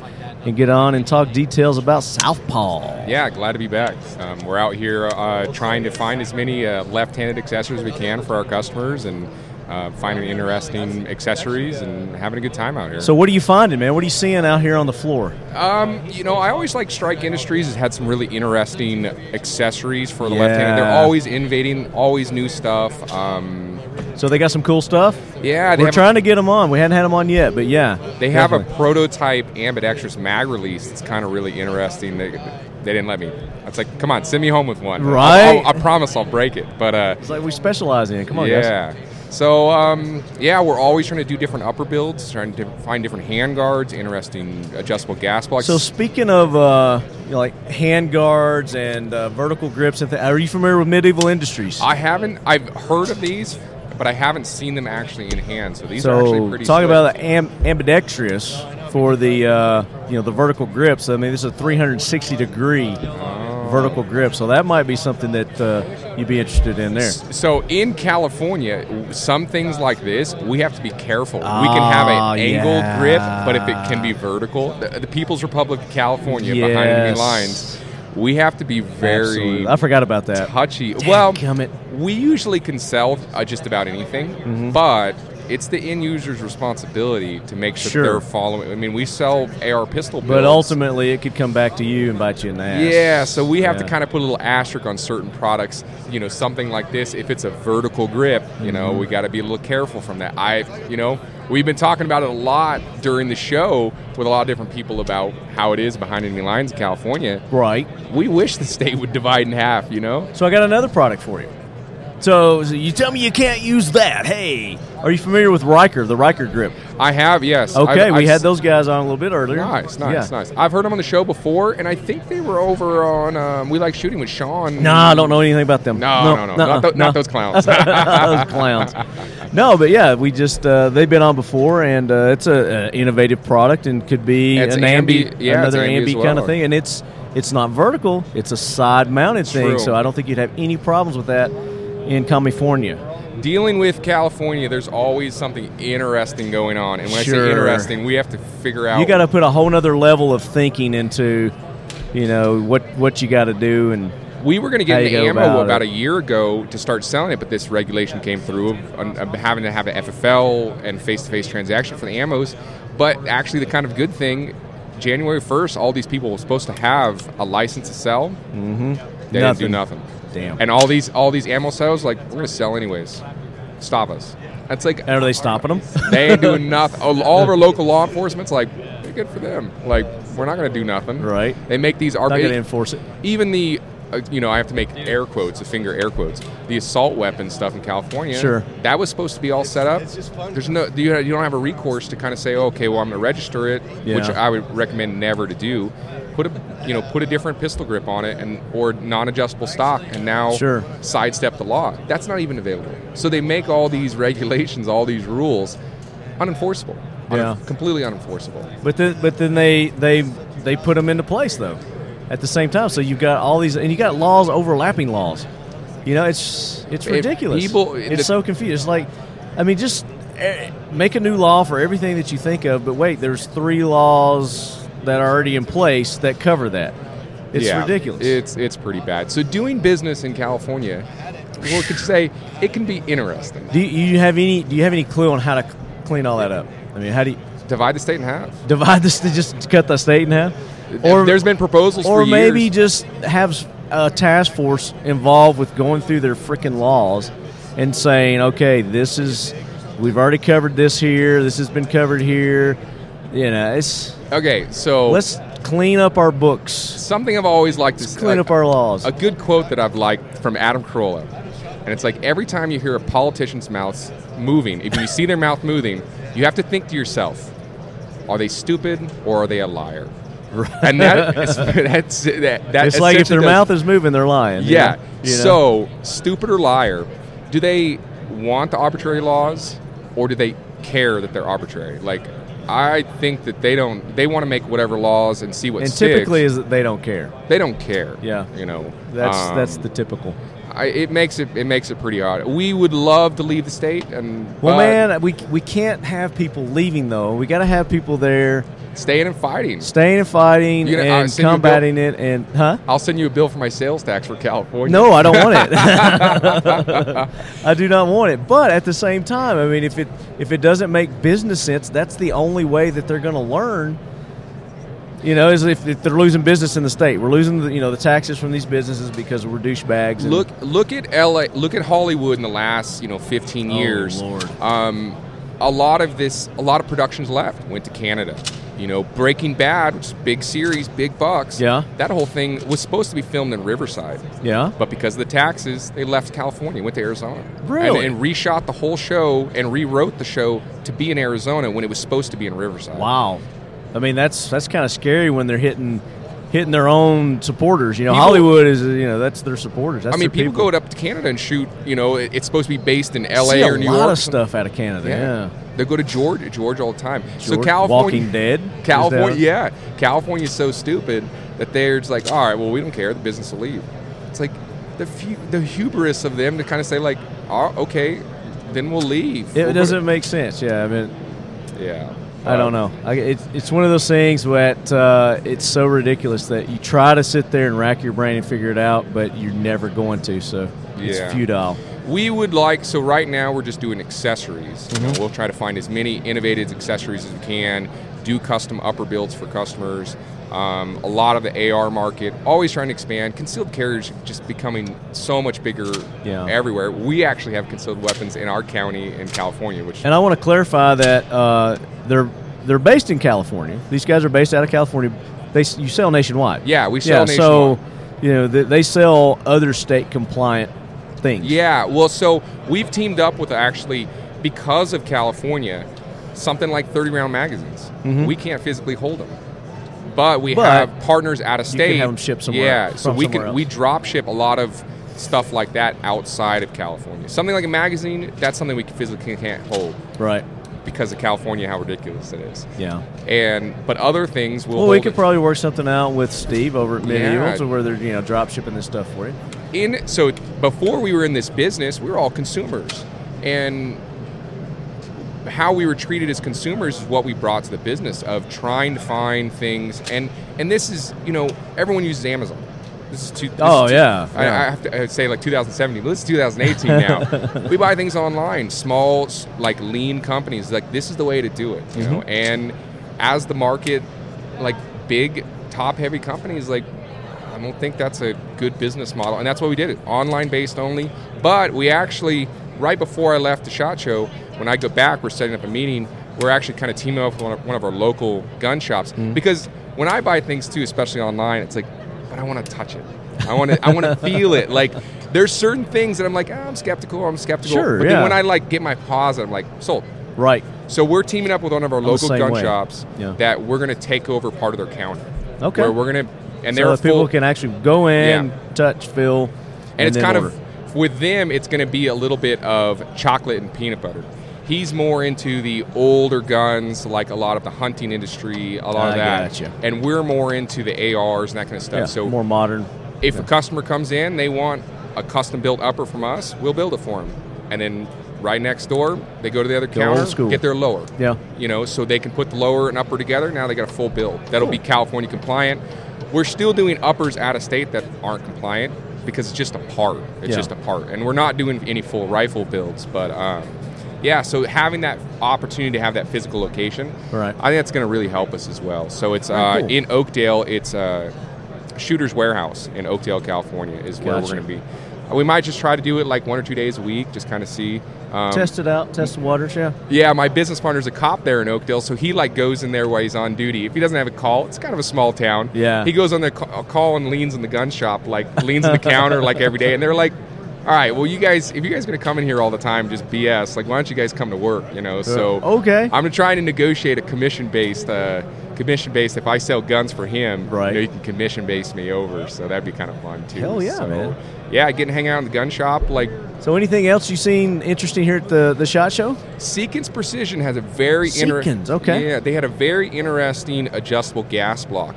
and get on and talk details about Southpaw. Yeah, glad to be back. Um, we're out here uh, trying to find as many uh, left-handed accessories as we can for our customers and uh, finding interesting accessories and having a good time out here. So, what are you finding, man? What are you seeing out here on the floor? Um, you know, I always like Strike Industries has had some really interesting accessories for the Yeah. left-handed. They're always innovating, always new stuff. Um, So, they got some cool stuff. yeah, they We're trying to get them on. We hadn't had them on yet, but yeah, they have a prototype ambidextrous mag release that's kind of really interesting. They, they didn't let me. It's like, come on, send me home with one. I'll- Right? I'll- I promise I'll break it. But uh, It's like we specialize in. it. Come on, guys. So um, yeah, we're always trying to do different upper builds, trying to find different hand guards, interesting adjustable gas blocks. So speaking of uh, you know, like hand guards and uh, vertical grips, and th- are you familiar with medieval industries? I haven't. I've heard of these, but I haven't seen them actually in hand. So these are actually so pretty. talk slick. about the am- ambidextrous for the uh, you know the vertical grips. I mean, this is a 360 degree Oh. vertical grip, so that might be something that uh, you'd be interested in there. So in California, some things like this, we have to be careful. we can have an angled yeah. grip, but if it can be vertical, the, the People's Republic of California behind enemy lines, we have to be very Absolutely. I forgot about that. touchy. well, Dadgummit. we usually can sell uh, just about anything, Mm-hmm. but it's the end user's responsibility to make sure, Sure. they're following. I mean, we sell AR pistol builds. But ultimately, it could come back to you and bite you in the ass. Yeah, so we have to kind of put a little asterisk on certain products. You know, something like this, if it's a vertical grip, you know, Mm-hmm. we got to be a little careful from that. I, you know, we've been talking about it a lot during the show with a lot of different people about how it is behind enemy lines in California. Right. We wish the state would divide in half. You know, So I got another product for you. So, so you tell me you can't use that. Hey, are you familiar with Riker, the Riker grip? I have yes. Okay, I've- we I've had those guys on a little bit earlier. Nice, nice, Yeah. nice. I've heard them on the show before, and I think they were over on um, We Like Shooting with Sean. No, I don't know anything about them. No, no, no, nuh-uh, not, tho- no. not those clowns. those clowns. No, but yeah, we just uh, they've been on before, and uh, it's a, a innovative product and could be It's an ambi- ambi, yeah, another ambi ambi kind well. of thing, and it's it's not vertical; it's a side-mounted thing. So I don't think you'd have any problems with that in California. dealing with California, there's always something interesting going on. And when I say interesting, we have to figure out. You got to put a whole nother level of thinking into, you know, what what you got to do, and we were going to get into ammo about about a year ago to start selling it, but this regulation came through of, of having to have an FFL and face-to-face transaction for the ammos. But actually, the kind of good thing, January 1st, all these people were supposed to have a license to sell. Mm-hmm. They didn't do Nothing. Nothing. Damn. And all these all these ammo sales, like we're going to sell anyways. Stop us. That's like are they stopping them? They ain't doing nothing. All all of our local law enforcement's like, "Hey, good for them. Like, we're not going to do nothing. Right. They make these Not going to enforce it. Even the, uh, you know, I have to make air quotes, the finger air quotes. The assault weapon stuff in California. Sure. That was supposed to be all set up. There's no, you you don't have a recourse to kind of say, okay, well, I'm going to register it, which I would recommend never to do. Put a, you know, put a different pistol grip on it, and or non-adjustable stock, and now Sure. sidestep the law. That's not even available. So they make all these regulations, all these rules, unenforceable. Yeah. completely unenforceable. But then, but then they they they put them into place though, at the same time. So you've got all these, and you got laws overlapping laws. You know, it's it's ridiculous. people- it's the- so confused. It's like, I mean, just eh, make a new law for everything that you think of. But wait, there's three laws that are already in place that cover that. It's Yeah, ridiculous. It's it's pretty bad. So doing business in California, we could say it can be interesting. do you, have any? Do you have any clue on how to clean all that up? I mean, how do you Divide the state in half. divide this? Just cut the state in half? Or there's been proposals or maybe just have a task force involved with going through their freaking laws and saying, okay, this is we've already covered this here. This has been covered here. You know, it's okay. So let's clean up our books, something I've always liked to clean up our laws. A good quote that I've liked from Adam Carolla, and it's like every time you hear a politician's mouth moving, if you see their mouth moving, you have to think to yourself, are they stupid or are they a liar? Right. And that is, that's that. that It's like if their does- mouth is moving, they're lying. you Yeah. know? You know? So, stupid or liar, do they want the arbitrary laws or do they care that they're arbitrary? Like, I think that they don't. They want to make whatever laws and see what and sticks. typically is that they don't care. they don't care. Yeah. You know. That's Um, that's the typical. I, it makes it it makes it pretty odd. We would love to leave the state and Well, man, we we can't have people leaving though. We got to have people there staying and fighting. staying and fighting You know, and send you a bill- combating it. And huh? I'll send you a bill for my sales tax for California. No, I don't want it. I do not want it. But at the same time, I mean, if it if it doesn't make business sense, that's the only way that they're going to learn. You know, is if, if they're losing business in the state, we're losing the, you know the taxes from these businesses because we're douchebags. Look look at LA. Look at Hollywood in the last you know 15 Oh, years. Lord. Um, a lot of this, a lot of productions left went to Canada. You know, Breaking Bad, which is a big series, big bucks. Yeah. That whole thing was supposed to be filmed in Riverside. Yeah. But because of the taxes, they left California, went to Arizona. Really? And, and reshot the whole show and rewrote the show to be in Arizona when it was supposed to be in Riverside. Wow. I mean, that's that's kind of scary when they're hitting hitting their own supporters. You know, People- Hollywood is you know that's their supporters. That's I mean, their people, go up to Canada and shoot. You know, it- it's supposed to be based in L.A. A or New lot of stuff out of Canada. Yeah. They go to Georgia, Georgia all the time. so California, Walking Dead is California, yeah, California's so stupid that they're just like, all right, well, we don't care. The business will leave. It's like the fu- the hubris of them to kind of say like, oh, okay, then we'll leave. It We'll doesn't to- make sense. Yeah. I mean, Yeah. I don't know. I, it's it's one of those things that uh, it's so ridiculous that you try to sit there and rack your brain and figure it out, but you're never going to. So it's Yeah. futile. We would like so right now we're just doing accessories. You know, Mm-hmm. we'll try to find as many innovative accessories as we can. Do custom upper builds for customers. Um, a lot of the AR market, always trying to expand. Concealed carriers just becoming so much bigger Yeah. everywhere. We actually have concealed weapons in our county in California, which And I want to clarify that uh, they're they're based in California. These guys are based out of California. They you sell nationwide. Yeah, we sell yeah, So you know they, they sell other state compliant things. Yeah, well, so we've teamed up with actually because of California, something like 30 round magazines. We can't physically hold them, but we Mm-hmm. But have partners out of state. have 'em shipped somewhere Yeah, else- so we can else. we drop ship a lot of stuff like that outside of California. Something like a magazine, that's something we physically can't hold Right. because of California, how ridiculous it is. Yeah. And but other things will. Well, we could it. probably work something out with Steve over at Medieval, Yeah. where they're you know drop shipping this stuff for you. In so before we were in this business, we were all consumers, and how we were treated as consumers is what we brought to the business of trying to find things. And and this is you know everyone uses Amazon. This is two. this Oh, is two- yeah, I, yeah. I have to I'd say like 2017. But this is 2018 now. we buy things online, small like lean companies. Like this is the way to do it. You know, Mm-hmm. and as the market, like big top heavy companies like I don't think that's a good business model, and that's why we did it online based only. But we actually, right before I left the shot show, when I go back, we're setting up a meeting. We're actually kind of teaming up with one of, one of our local gun shops Mm-hmm. because when I buy things too, especially online, it's like, but I want to touch it. I want to. I want to feel it. Like there's certain things that I'm like, ah, I'm skeptical. I'm skeptical. Sure, but yeah. then when I like get my paws, I'm like, sold. Right. So we're teaming up with one of our local gun way. shops Yeah. that we're going to take over part of their counter. Okay. Where we're going to, and so that people can actually go in, Yeah. touch, feel, and, it's then kind order. of with them it's going to be a little bit of chocolate and peanut butter he's more into the older guns like a lot of the hunting industry a lot of that gotcha. and we're more into the ars and that kind of stuff yeah, so more modern. if a customer comes in they want a custom built upper from us we'll build it for them and then right next door they go to the other school. counter get their lower Yeah. you know so they can put the lower and upper together now they got a full build that'll be california compliant we're still doing uppers out of state that aren't compliant because it's just a part it's Yeah. just a part and we're not doing any full rifle builds but um, yeah so having that opportunity to have that physical location Right. i think that's going to really help us as well so it's uh, cool. in oakdale it's uh, shooter's warehouse in oakdale california is where Gotcha. we're going to be we might just try to do it like one or two days a week just kind of see um, test it out, test the waters. Yeah. yeah, my business partner's a cop there in Oakdale, so he like goes in there while he's on duty. If he doesn't have a call, it's kind of a small town. Yeah. he goes on the call and leans in the gun shop, like leans in the counter like every day, and they're like, "All right, well, you guys, if you guys are gonna come in here all the time, just BS. Like, why don't you guys come to work? You know?" So okay. I'm trying to negotiate a commission based. Uh, commission based if I sell guns for him Right. you know you can commission base me over so that'd be kind of fun too Hell yeah, So, man. yeah getting to hang out in the gun shop like So, anything else you seen interesting here at the the shot show? Seekins Precision has a very inter- Seekins, okay. Yeah, they had a very interesting adjustable gas block.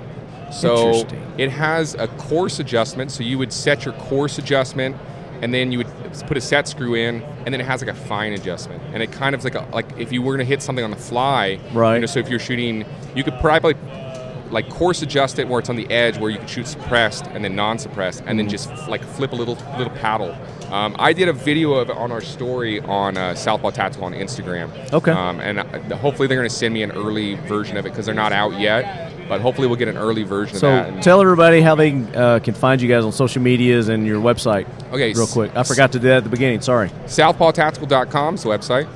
So it has a coarse adjustment. So you would set your coarse adjustment, and then you would put a set screw in, and then it has like a fine adjustment. And it kind of is like a, like if you were going to hit something on the fly, Right. You know, so if you're shooting, you could probably like coarse adjust it where it's on the edge where you can shoot suppressed and then non-suppressed and Mm-hmm. then just like flip a little little paddle um, i did a video of it on our story on uh, southpaw tactical on instagram Okay. um, and uh, hopefully they're going to send me an early version of it because they're not out yet but hopefully we'll get an early version So, of that and- tell everybody how they uh, can find you guys on social medias and your website. Okay, Real quick. I forgot to do that at the beginning. Sorry. southpawtactical.com is the website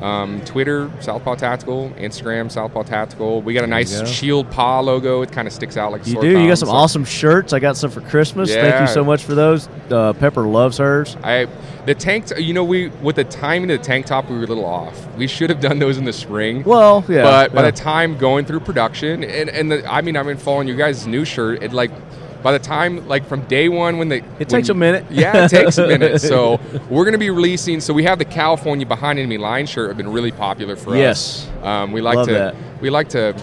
Um, Twitter, Southpaw Tactical. Instagram, Southpaw Tactical. We got a nice go. Shield Paw logo. It kind of sticks out like a You do. You got some so- awesome shirts. I got some for Christmas. Thank you so much for those. Uh, Pepper loves hers. I the tank. T- you know, we with the timing of the tank top, we were a little off. We should have done those in the spring. Well, yeah. but by the time going through production, and and the, I mean, I've been following you guys' new shirt. It like by the time like from day one when they It takes a minute. Yeah, it takes a minute. So we're gonna be releasing. So we have the California Behind Enemy Line shirt. Have been really popular for Yes. us. Um, we like Love to. that. We like to.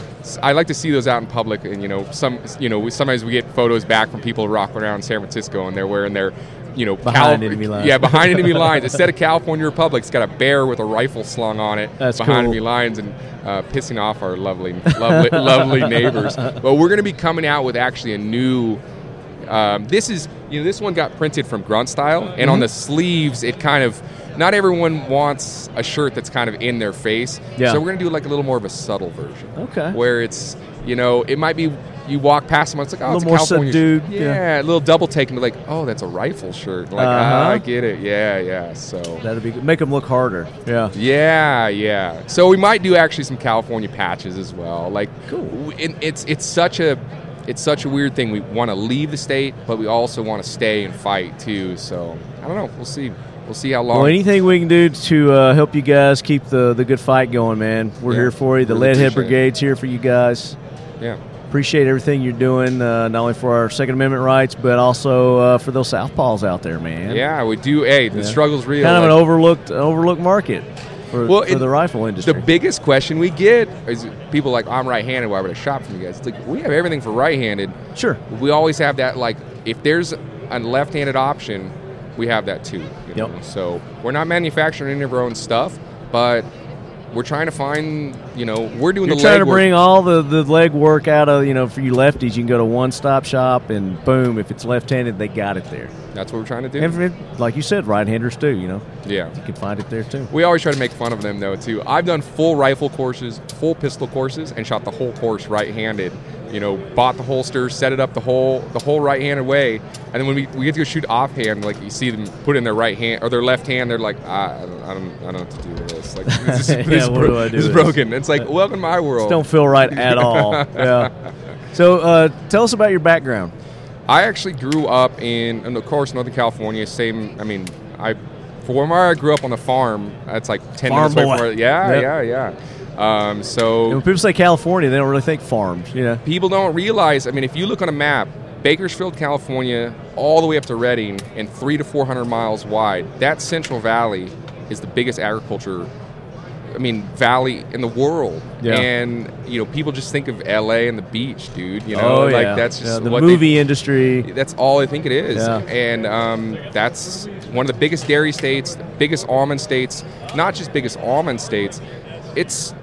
I like to see those out in public, and you know, some you know, sometimes we get photos back from people rocking around San Francisco, and they're wearing their, you know, Behind enemy lines. Yeah, behind enemy lines. Instead of California Republic, it's got a bear with a rifle slung on it That's behind cool. enemy lines and uh, pissing off our lovely, lovely, lovely neighbors. But we're going to be coming out with actually a new. Um, this is you know this one got printed from Grunt Style, and Mm-hmm. on the sleeves it kind of. Not everyone wants a shirt that's kind of in their face, Yeah. so we're going to do like a little more of a subtle version. Okay. Where it's you know it might be you walk past someone, it's like oh, A it's more California subdued, shirt. yeah. Yeah, a little double take and be like, oh, that's a rifle shirt. Like Uh-huh. ah, I get it. Yeah, yeah. So That'd be good. Make them look harder. Yeah. yeah, yeah. So we might do actually some California patches as well. Like, Cool. it, it's it's such a it's such a weird thing. We want to leave the state, but we also want to stay and fight too. So I don't know. We'll see. We'll see how long. Well, anything we can do to uh, help you guys keep the, the good fight going, man. We're Yeah, here for you. The Leadhead. Brigade's here for you guys. yeah. Appreciate everything you're doing, uh, not only for our Second Amendment rights, but also uh, for those Southpaws out there, man. Yeah, we do. Hey, the Yeah. struggle's real. Kind of an overlooked overlooked market for, Well, for it- the rifle industry. the biggest question we get is people like, I'm right-handed. Why would I shop from you guys? It's like we have everything for right-handed. sure. We always have that. Like, if there's a left-handed option, we have that too. You know? Yep. So we're not manufacturing any of our own stuff, but we're trying to find. You know, we're doing You're the trying to legwork. bring all the, the leg work out of, you know, for you lefties, you can go to one stop shop and boom, if it's left handed, they got it there. That's what we're trying to do. And for, like you said, right handers too, you know, yeah. you can find it there too. We always try to make fun of them though too. I've done full rifle courses, full pistol courses, and shot the whole course right-handed. You know, bought the holster, set it up the whole the whole right-handed way, and then when we, we get to go shoot offhand, like you see them put in their right hand or their left hand, they're like, ah, I don't, I don't, I don't know what to do with this. Like, this is, Yeah, this bro- do do this is broken. It's like, welcome to my world. Just don't feel right at all. Yeah. So uh, tell us about your background. I actually grew up in, and of course, Northern California. Same. I mean, I for where I grew up on the farm. That's like ten Farm minutes away boy. from where. Yeah, Yep. yeah, yeah. Um, so And when people say California, they don't really think farms, you know. people don't realize. I mean, if you look on a map, Bakersfield, California, all the way up to Redding, and three to four hundred miles wide, that Central Valley is the biggest agriculture. I mean, valley in the world, Yeah. and you know, people just think of L.A. and the beach, dude. You know, oh like yeah, that's Yeah, just the what they movie industry. that's all I think it is. Yeah. And um, that's one of the biggest dairy states, biggest almond states, not just biggest almond states. It's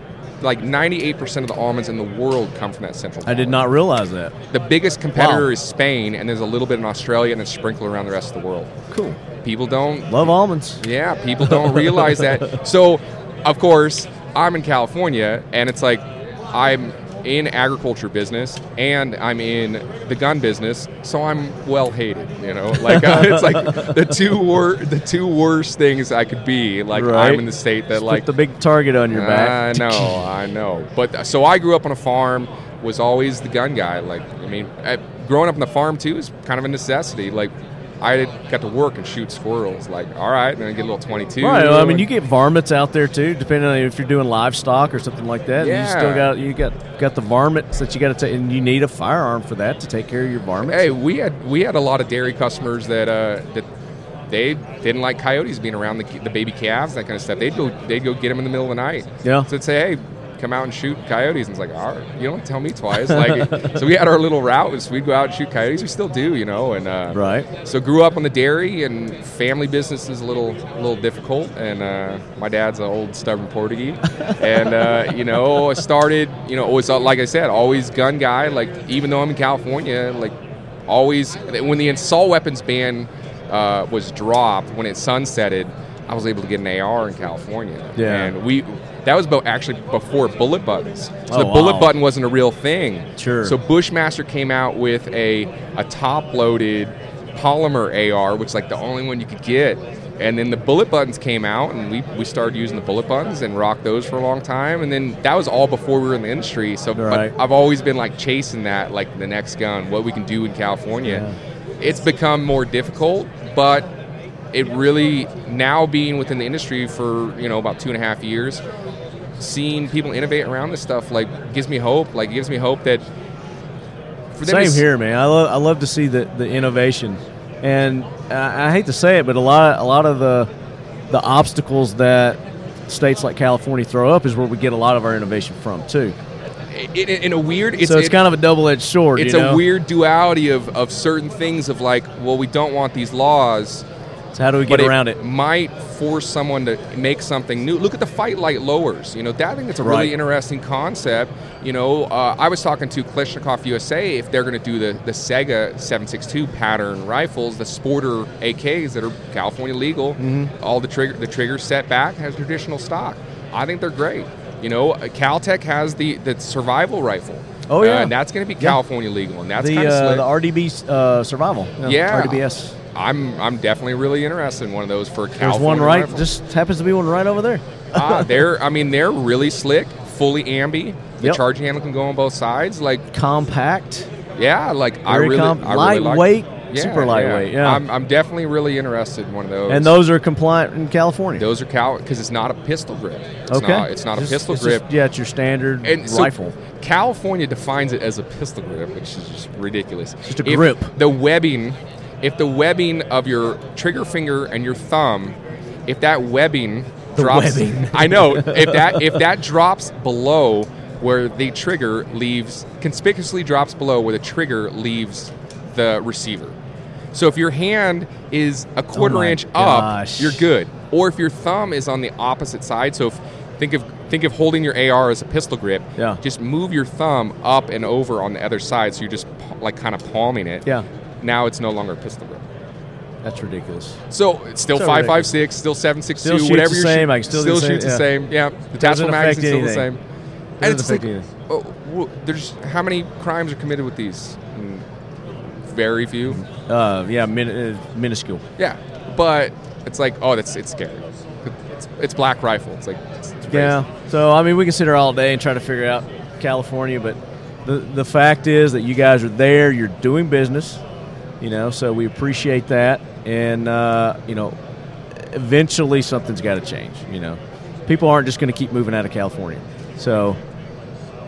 like 98% of the almonds in the world come from that central I did not realize that. The biggest competitor Wow. is Spain, and there's a little bit in Australia, and then sprinkle around the rest of the world. Cool. People don't Love almonds. yeah, people don't realize that. So, of course, I'm in California, and it's like I'm in agriculture business and I'm in the gun business, so I'm well hated. You know, like uh, it's like the two wor- the two worst things I could be. Like Right. I'm in the state that Just like the big target on your back. I know, I know. But uh, so I grew up on a farm, was always the gun guy. Like, I mean, I, growing up on the farm too is kind of a necessity. Like, I got to work and shoot squirrels. Like, all right, and I get a little 22. Right. Well, I mean, you get varmints out there too, depending on if you're doing livestock or something like that. Yeah. You still got you got got the varmints that you got to take, and you need a firearm for that to take care of your varmints. Hey, we had we had a lot of dairy customers that uh, that they didn't like coyotes being around the, the baby calves, that kind of stuff. They'd go they'd go get them in the middle of the night. Yeah. So they'd say, hey, come out and shoot coyotes. And it's like, all right, you don't tell me twice. Like, so we had our little routes. We'd go out and shoot coyotes. We still do, you know. And uh, Right. So grew up on the dairy and family business is a little a little difficult. And uh, my dad's an old stubborn Portuguese. and uh, you know, I started, you know, always like I said, always gun guy. Like even though I'm in California, like always when the assault weapons ban uh, was dropped, when it sunsetted, I was able to get an AR in California. Yeah. And we that was bo- actually before bullet buttons. So Oh, the bullet button wasn't a real thing. Sure. So Bushmaster came out with a a top loaded polymer AR, which is like the only one you could get. And then the bullet buttons came out, and we, we started using the bullet buttons and rocked those for a long time. And then that was all before we were in the industry. So Right. but I've always been like chasing that, like the next gun, what we can do in California. It's become more difficult, but it really now being within the industry for you know about two and a half years, seeing people innovate around this stuff like gives me hope. Like gives me hope that Same here, man. I love I love to see the, the innovation, and I, I hate to say it, but a lot a lot of the the obstacles that states like California throw up is where we get a lot of our innovation from too. in, in a weird. It's, so it's it- kind of a double edged sword. it's you know? a weird duality of, of certain things of like, well, we don't want these laws, So how do we get but around it? might force someone to make something new. Look at the fight light lowers. You know, that I think it's a Right. really interesting concept. You know, uh, I was talking to Kalashnikov USA if they're going to do the, the Saiga 762 pattern rifles, the Sporter AKs that are California legal. Mm-hmm. All the trigger the triggers set back has traditional stock. I think they're great. You know, uh, Keltec has the the survival rifle. Oh, yeah. Uh, and that's going to be Yeah. California legal, and that's the kind of uh, the RDB uh, survival. Yeah. RDBS. I'm I'm definitely really interested in one of those for a There's one right. rifle. Just happens to be one right over there. Ah, they're I mean they're really slick, fully ambi. The Yep. charge handle can go on both sides. Like Compact. yeah, like I Very really com- I really like- lightweight, Yeah, super lightweight, yeah. I'm, I'm definitely really interested in one of those. And those are compliant in California. those are cal because it's not a pistol grip. It's okay. not, it's not a pistol grip. just- yeah, it's your standard and so rifle. California defines it as a pistol grip, which is just ridiculous. Just a If grip. The webbing, if the webbing of your trigger finger and your thumb, if that webbing The drops, webbing. I know if that if that drops below where the trigger leaves conspicuously drops below where the trigger leaves the receiver. So if your hand is a quarter Oh inch gosh. up, you're good. Or if your thumb is on the opposite side, so if think of think of holding your AR as a pistol grip, Yeah. just move your thumb up and over on the other side, so you're just like kind of palming it. Yeah. Now it's no longer pistol grip. That's ridiculous. So it's still So five five six, still seven six Still two, shoots whatever the you're same, shooting, I can still do the same, shoots the same. Yeah, the Doesn't magazine's still the same. And Doesn't it's like, oh, well, there's how many crimes are committed with these? Mm, Very few. Uh, yeah, min- uh, minuscule. Yeah, but it's like, oh, that's it's scary. It's, it's black rifle. It's like, it's, it's. Yeah. So I mean, we can sit here all day and try to figure out California, but the the fact is that you guys are there. You're doing business. You know, so we appreciate that, and uh, you know, eventually something's got to change. You know, people aren't just going to keep moving out of California. So,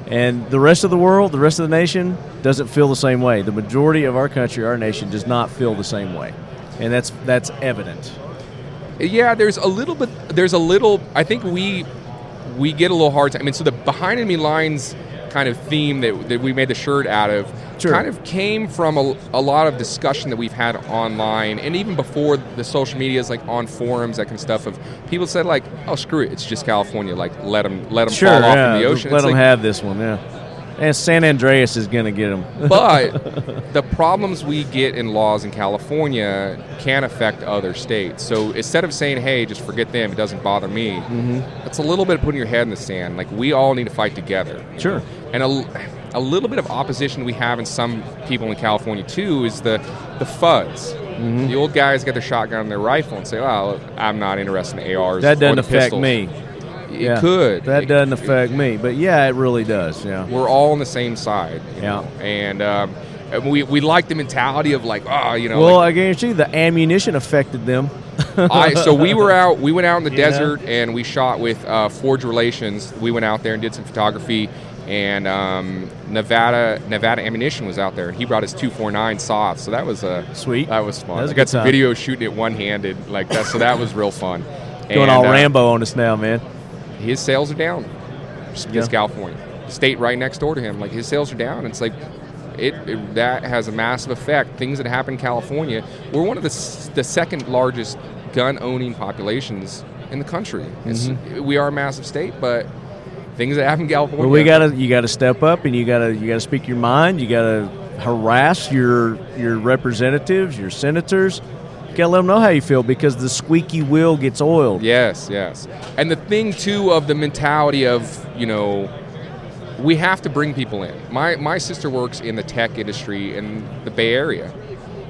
and the rest of the world, the rest of the nation, doesn't feel the same way. The majority of our country, our nation, does not feel the same way, and that's that's evident. Yeah, there's a little bit. There's a little. I think we we get a little hard time. I mean, so the behind enemy lines kind of theme that, that we made the shirt out of Sure. kind of came from a, a lot of discussion that we've had online and even before the social medias like on forums that kind of stuff of people said like oh screw it it's just california like let them let them Sure, fall off yeah, in the ocean let It's them like- have this one. Yeah, and San Andreas is going to get them. but the problems we get in laws in California can affect other states. So instead of saying, "Hey, just forget them; it doesn't bother me," Mm-hmm. it's a little bit of putting your head in the sand. Like we all need to fight together. Sure. know? And a, a little bit of opposition we have in some people in California too is the the FUDs. Mm-hmm. The old guys get their shotgun and their rifle and say, "Well, I'm not interested in ARs." that doesn't affect pistols." me. It Yeah, could. That It- doesn't affect me, but yeah, it really does. Yeah. we're all on the same side. Yeah. know? And um, we, we like the mentality of like, oh, you know. Well, like, I guarantee you the ammunition affected them. I, so we were out. We went out in the know? desert and we shot with uh, Forge Relations. We went out there and did some photography. And um, Nevada Nevada Ammunition was out there. He brought his 249 saw. So that was a Sweet. That was fun. That was I got some time. video shooting it one handed like that. So that was real fun. Going And, all uh, Rambo on us now, man. His sales are down. Just Yeah. California, the state right next door to him, like his sales are down. It's like it, it- that has a massive effect. Things that happen in California, we're one of the the second largest gun owning populations in the country. It's, we are a massive state, but things that happen in California. Well, we gotta you gotta step up and you gotta you gotta speak your mind. You gotta harass your your representatives, your senators. You gotta let them know how you feel because the squeaky wheel gets oiled. Yes, yes. And the thing too of the mentality of you know, we have to bring people in. My my sister works in the tech industry in the Bay Area,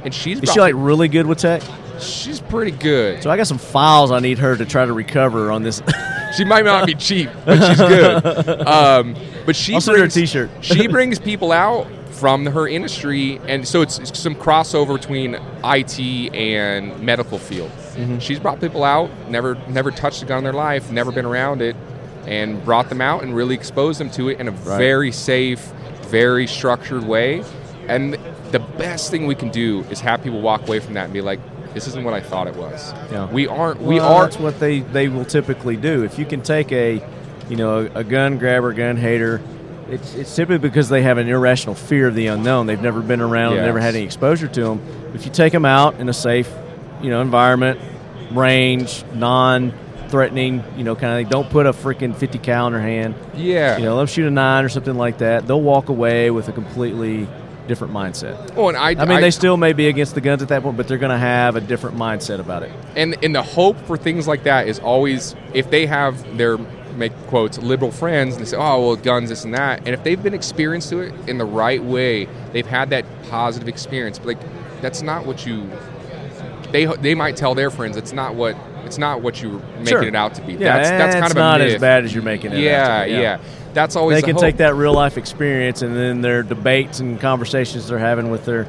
and she's Is she like really good with tech? She's pretty good. So I got some files I need her to try to recover on this. She might not be cheap, but she's good. Um, but she I'll send her a brings, T-shirt. she brings people out from her industry, and so it's, it's some crossover between IT and medical field. Mm-hmm. She's brought people out, never never touched a gun in their life, never been around it, and brought them out and really exposed them to it in a very safe, very structured way. And the best thing we can do is have people walk away from that and be like, "This isn't what I thought it was." Yeah. We aren't. We Well, are. That's what they they will typically do. If you can take a, you know, a, a gun grabber, gun hater, it's it's typically because they have an irrational fear of the unknown. They've never been around, Yes. never had any exposure to them. If you take them out in a safe, you know, environment, range, non-threatening, you know, kind of, don't put a freaking fifty cal in their hand. yeah. You know, let them shoot a nine or something like that. They'll walk away with a completely different mindset. Oh, and I, I mean, they still may be against the guns at that point, but they're going to have a different mindset about it. and and the hope for things like that is always if they have their make quotes liberal friends and they say oh well guns this and that and if they've been experienced to it in the right way they've had that positive experience but like that's not what you they they might tell their friends it's not what it's not what you're making Sure. it out to be Yeah, that's that's kind it's of a not myth. as bad as you're making it. out yeah, to be, yeah that's always They the can take that real life experience and then their debates and conversations they're having with their,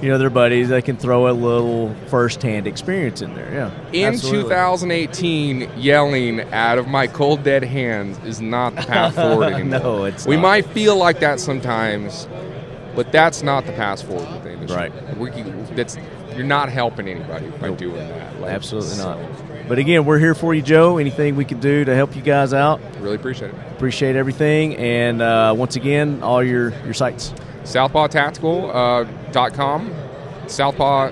you know, their buddies. They can throw a little first hand experience in there. Yeah. in absolutely. 2018 yelling out of my cold dead hands is not the path forward anymore No, it's we not. might feel like that sometimes but that's not the path forward with the industry Right. we, that's you're not helping anybody by doing that Like, Absolutely so, not. But again, we're here for you, Joe. Anything we can do to help you guys out, really appreciate it appreciate everything. And uh, once again, all your your sites. southpawtactical.com southpaw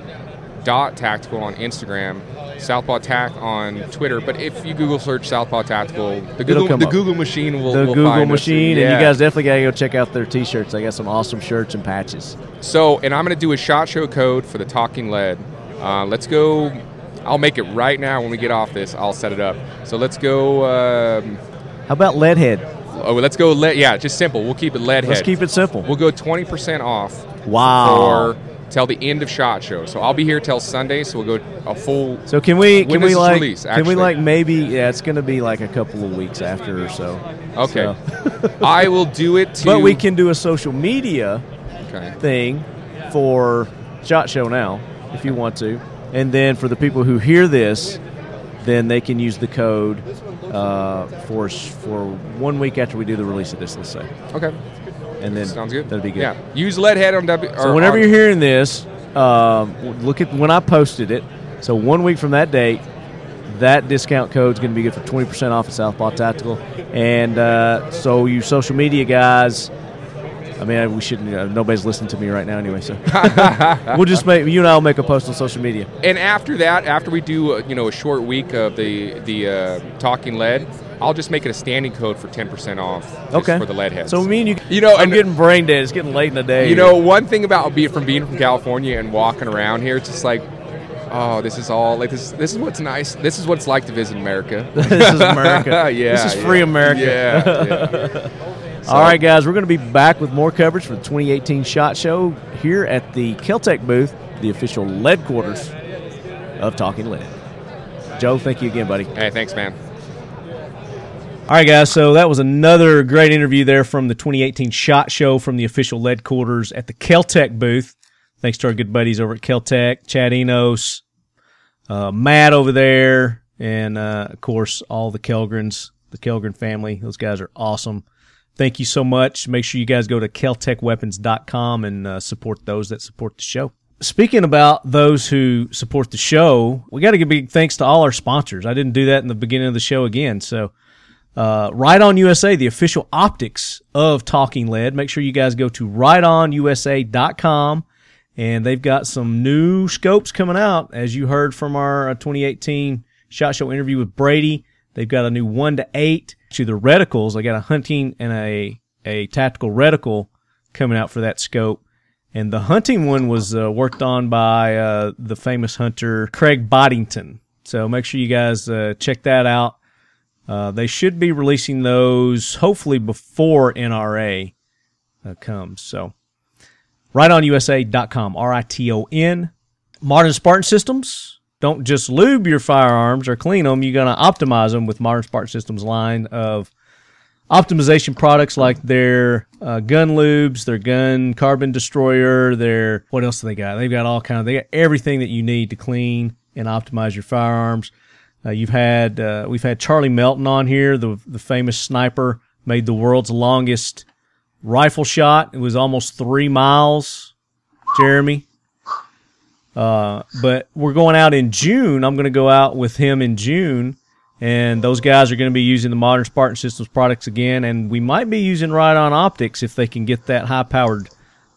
dot tactical on instagram southpaw tac on twitter but if you google search southpaw tactical the google, the up. google machine will the will Google machine, and Yeah. you guys definitely got to go check out their T-shirts. They got some awesome shirts and patches. So, and I'm going to do a shot show code for the Talking Lead. Uh, let's go. I'll make it right now when we get off this. I'll set it up. So let's go. Um, How about Leadhead? oh, let's go. Lead. Yeah, just simple. We'll keep it Leadhead. Let's keep it simple. We'll go 20% off Wow. for till the end of shot show. So I'll be here till Sunday. So we'll go a full. So can we When can we like release, can we like maybe yeah it's going to be like a couple of weeks after or so. Okay. So- I will do it. To, but we can do a social media Okay. thing for Shot Show now if you want to, and then for the people who hear this, then they can use the code uh, for for one week after we do the release of this. Let's say, Okay. and then Sounds good. That'd be good. Yeah. Use Leadhead on W. So whenever on- you're hearing this, um, look at when I posted it. So one week from that date, that discount code is going to be good for 20% off at Southpaw Tactical. And uh, so you social media guys, I mean, we shouldn't. Uh, nobody's listening to me right now anyway, so we'll just make you and I will make a post on social media. and after that, after we do uh, you know a short week of the the uh, talking lead, I'll just make it a standing code for ten percent off. Okay. For the lead heads. So me and you, You know, I'm and- getting brain dead. It's getting late in the day. you know, one thing about being from being from California and walking around here, it's just like, oh, this is all like this. This is what's nice. This is what it's like to visit America. this is America. yeah, this is free yeah. America. Yeah. yeah. All right, guys, we're going to be back with more coverage for the 2018 SHOT Show here at the Keltec booth, the official lead quarters of Talking Lead. Joe, thank you again, buddy. Hey, thanks, man. All right, guys. So that was another great interview there from the 2018 SHOT Show from the official lead quarters at the Keltec booth. Thanks to our good buddies over at Keltec, Chad Enos, uh, Matt over there, and uh, of course all the Kellgrens, the Kellgren family. Those guys are awesome. Thank you so much. Make sure you guys go to keltecweapons.com and uh, support those that support the show. Speaking about those who support the show, we got to give big thanks to all our sponsors. I didn't do that in the beginning of the show again, so uh, Riton USA, the official optics of Talking Lead. Make sure you guys go to ritonusa.com and they've got some new scopes coming out. As you heard from our uh, 2018 Shot Show interview with Brady, they've got a new one to eight to the reticles. I got a hunting and a, a tactical reticle coming out for that scope. And the hunting one was uh, worked on by uh, the famous hunter Craig Boddington. So make sure you guys uh, check that out. Uh, they should be releasing those hopefully before NRA uh, comes. So, ritonusa.com, R I T O N. Modern Spartan Systems, don't just lube your firearms or clean them. You're going to optimize them with Modern Spartan Systems line of optimization products like their uh, gun lubes, their gun carbon destroyer, their what else do they got? They've got all kind of they got everything that you need to clean and optimize your firearms. Uh, you've had uh, we've had Charlie Melton on here, the the famous sniper, made the world's longest rifle shot. It was almost three miles, Jerommie. Uh, but we're going out in June. I'm going to go out with him in June, and those guys are going to be using the modern Spartan Systems products again. And we might be using Riton Optics if they can get that high powered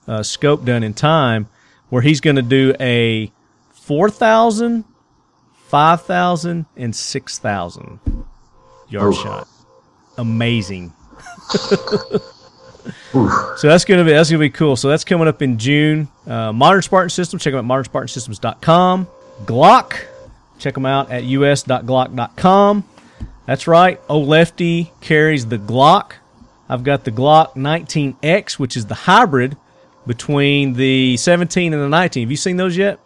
uh, scope done in time, where he's going to do a 4,000, 5,000, and 6,000 yard shot. Amazing. So that's gonna be that's gonna be cool. So that's coming up in June. Uh, Modern Spartan Systems. Check them out modernspartansystems.com. Glock. Check them out at us.glock.com. That's right. Old Lefty carries the Glock. I've got the Glock 19X, which is the hybrid between the 17 and the 19. Have you seen those yet?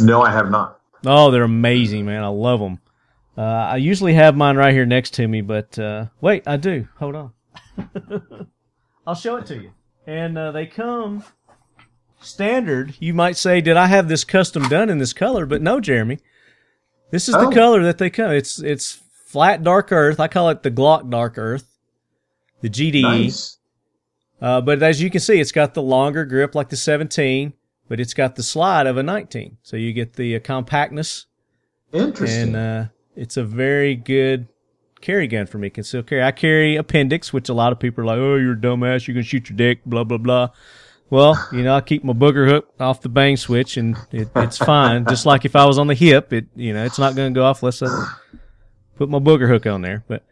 No, I have not. Oh, they're amazing, man. I love them. Uh, I usually have mine right here next to me, but uh, wait, I do. Hold on. I'll show it to you. And uh, they come standard. You might say, "Did I have this custom done in this color?" But no, Jerommie. This is Oh. the color that they come. It's it's flat dark earth. I call it the Glock dark earth, the GDE. Nice. Uh, but as you can see, it's got the longer grip like the 17, but it's got the slide of a 19. So you get the uh, compactness Interesting. and uh, it's a very good carry gun for me. Still carry. I carry appendix, which a lot of people are like, "Oh, you're a dumbass. you can shoot your dick." Blah blah blah. Well, you know, I keep my booger hook off the bang switch, and it, it's fine. Just like if I was on the hip, it you know, it's not gonna go off unless I put my booger hook on there. But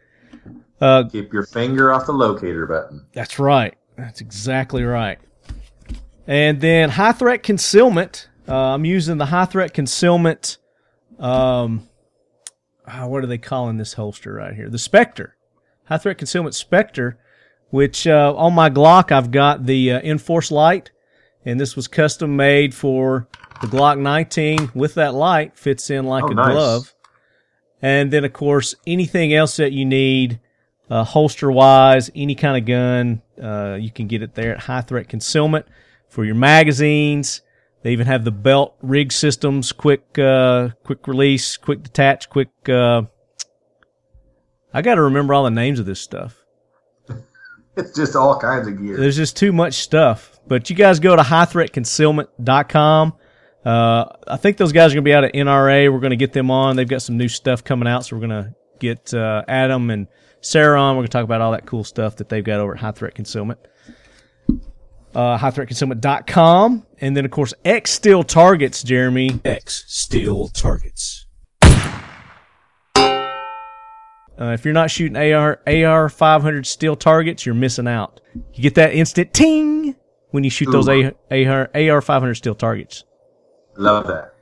uh, Keep your finger off the locator button. that's right. That's exactly right. And then high threat concealment. Uh, I'm using the high threat concealment. Um, ah, what are they calling this holster right here? The Spectre. High threat concealment Spectre, which uh, on my Glock I've got the uh, Inforce light, and this was custom made for the Glock 19 with that light. Fits in like Oh, a nice. glove. And then of course anything else that you need uh, holster wise, any kind of gun, uh, you can get it there at High Threat Concealment for your magazines. They even have the belt rig systems, quick, uh, quick release, quick detach, quick. Uh, I got to remember all the names of this stuff. It's just all kinds of gear. There's just too much stuff. But you guys go to highthreatconcealment.com. Uh, I think those guys are going to be out at NRA. We're going to get them on. They've got some new stuff coming out, so we're going to get uh, Adam and Sarah on. We're going to talk about all that cool stuff that they've got over at High Threat Concealment. Uh, highthreatconcealment.com. And then, of course, X Steel Targets, Jerommie. X Steel Targets. Uh, if you're not shooting AR AR 500 steel targets, you're missing out. You get that instant ting when you shoot those Ooh. AR, AR 500 steel targets. Love that.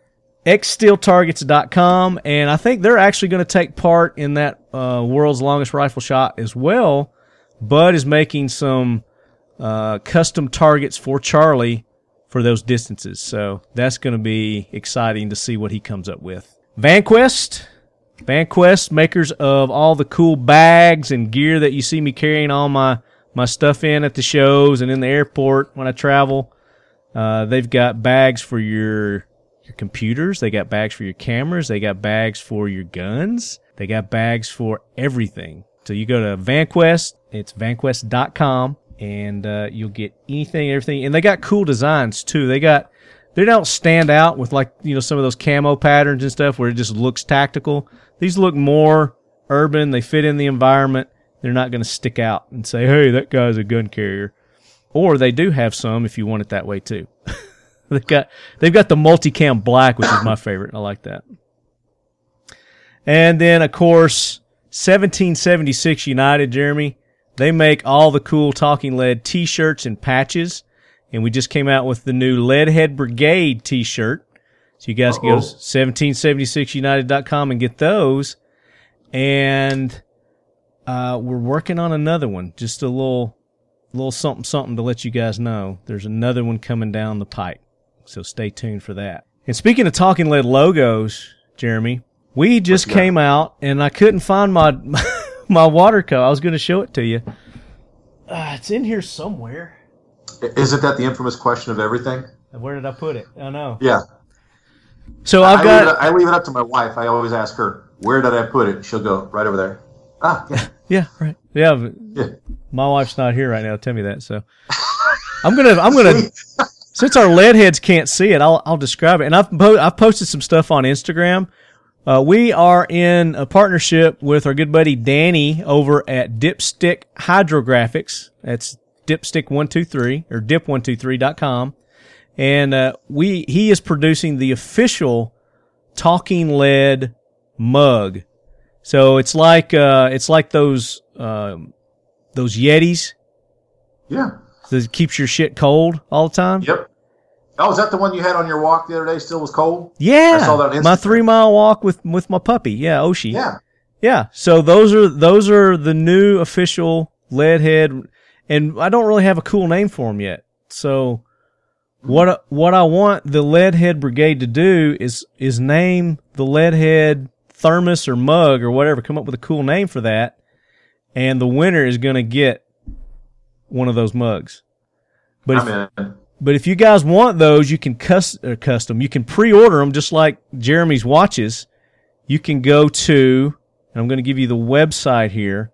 xsteeltargets.com and I think they're actually going to take part in that uh, world's longest rifle shot as well. Bud is making some uh, custom targets for Charlie for those distances, so that's going to be exciting to see what he comes up with. VanQuest, VanQuest, makers of all the cool bags and gear that you see me carrying all my my stuff in at the shows and in the airport when I travel. Uh, they've got bags for your your computers. They got bags for your cameras. They got bags for your guns. They got bags for everything. So you go to VanQuest. It's vanquest.com and uh, you'll get anything, everything. And they got cool designs too. They got, they don't stand out with like, you know, some of those camo patterns and stuff where it just looks tactical. These look more urban. They fit in the environment. They're not going to stick out and say, hey, that guy's a gun carrier. Or they do have some if you want it that way too. they've got they've got the multicam black, which is my favorite. I like that. And then of course, 1776 United, Jerommie. They make all the cool Talking Lead T-shirts and patches, and we just came out with the new Leadhead Brigade T-shirt. So you guys can go to Uh-oh. 1776united.com and get those. And uh, we're working on another one. Just a little little something something to let you guys know. There's another one coming down the pipe. So stay tuned for that. And speaking of talking lead logos, Jerommie. We just came out, and I couldn't find my my water cup. I was going to show it to you. Uh, it's in here somewhere. Isn't that the infamous question of everything? Where did I put it? I know. Yeah. So I've I, got. leave it, I leave it up to my wife. I always ask her, "Where did I put it?" She'll go right over there. Ah, yeah, Yeah, right. Yeah, yeah. my wife's not here right now. Tell me that. So I'm gonna. I'm gonna. since our lead heads can't see it, I'll I'll describe it. And I've po- I've posted some stuff on Instagram. Uh, we are in a partnership with our good buddy Danny over at Dipstick Hydrographics. That's dipstick123 or dip123.com. And uh, we he is producing the official talking lead mug. So it's like uh, it's like those um, those Yetis yeah. that keeps your shit cold all the time. Yep. Oh, is that the one you had on your walk the other day? Still was cold. Yeah, I saw that on my three mile walk with with my puppy. Yeah, Oshi. Yeah. yeah. So those are those are the new official leadhead, and I don't really have a cool name for them yet. So what what I want the leadhead brigade to do is is name the leadhead thermos or mug or whatever. Come up with a cool name for that, and the winner is going to get one of those mugs. But if. But if you guys want those, you can cus- uh, custom. You can pre-order them just like Jerommie's watches. You can go to, and I'm going to give you the website here.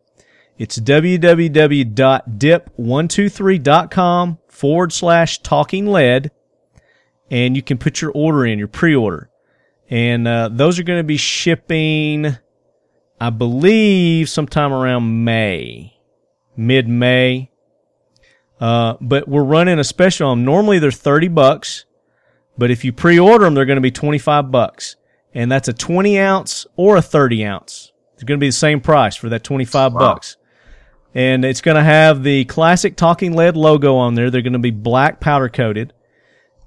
It's www.dip123.com forward slash talking lead. And you can put your order in, your pre-order. And, uh, those are going to be shipping, I believe, sometime around May, mid-May. Uh, but we're running a special on them. Normally they're 30 bucks, but if you pre-order them, they're going to be 25 bucks. And that's a 20 ounce or a 30 ounce. It's going to be the same price for that 25 Wow. bucks. And it's going to have the classic Talking Lead logo on there. They're going to be black powder coated.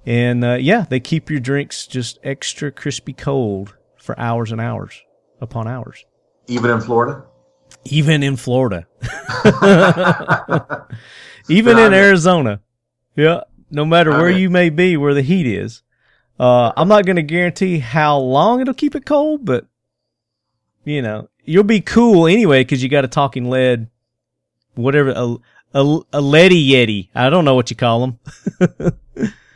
And, uh, yeah, they keep your drinks just extra crispy cold for hours and hours upon hours. Even in Florida. Even in Florida. Even in Arizona. Yeah. No matter where you may be, where the heat is. Uh, I'm not going to guarantee how long it'll keep it cold, but you know, you'll be cool anyway because you got a talking lead, whatever, a, a, a leady yeti. I don't know what you call them.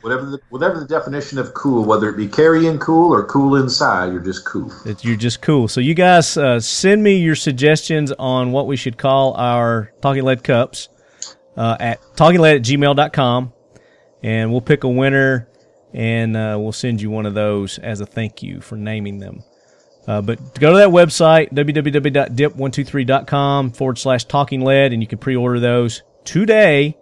Whatever the whatever the definition of cool, whether it be carrying cool or cool inside, you're just cool. that you're just cool. So you guys uh, send me your suggestions on what we should call our Talking Lead cups uh, at talkinglead at gmail.com and we'll pick a winner and uh, we'll send you one of those as a thank you for naming them. Uh, but go to that website, www.dip123.com forward slash talking lead, and you can pre order those today.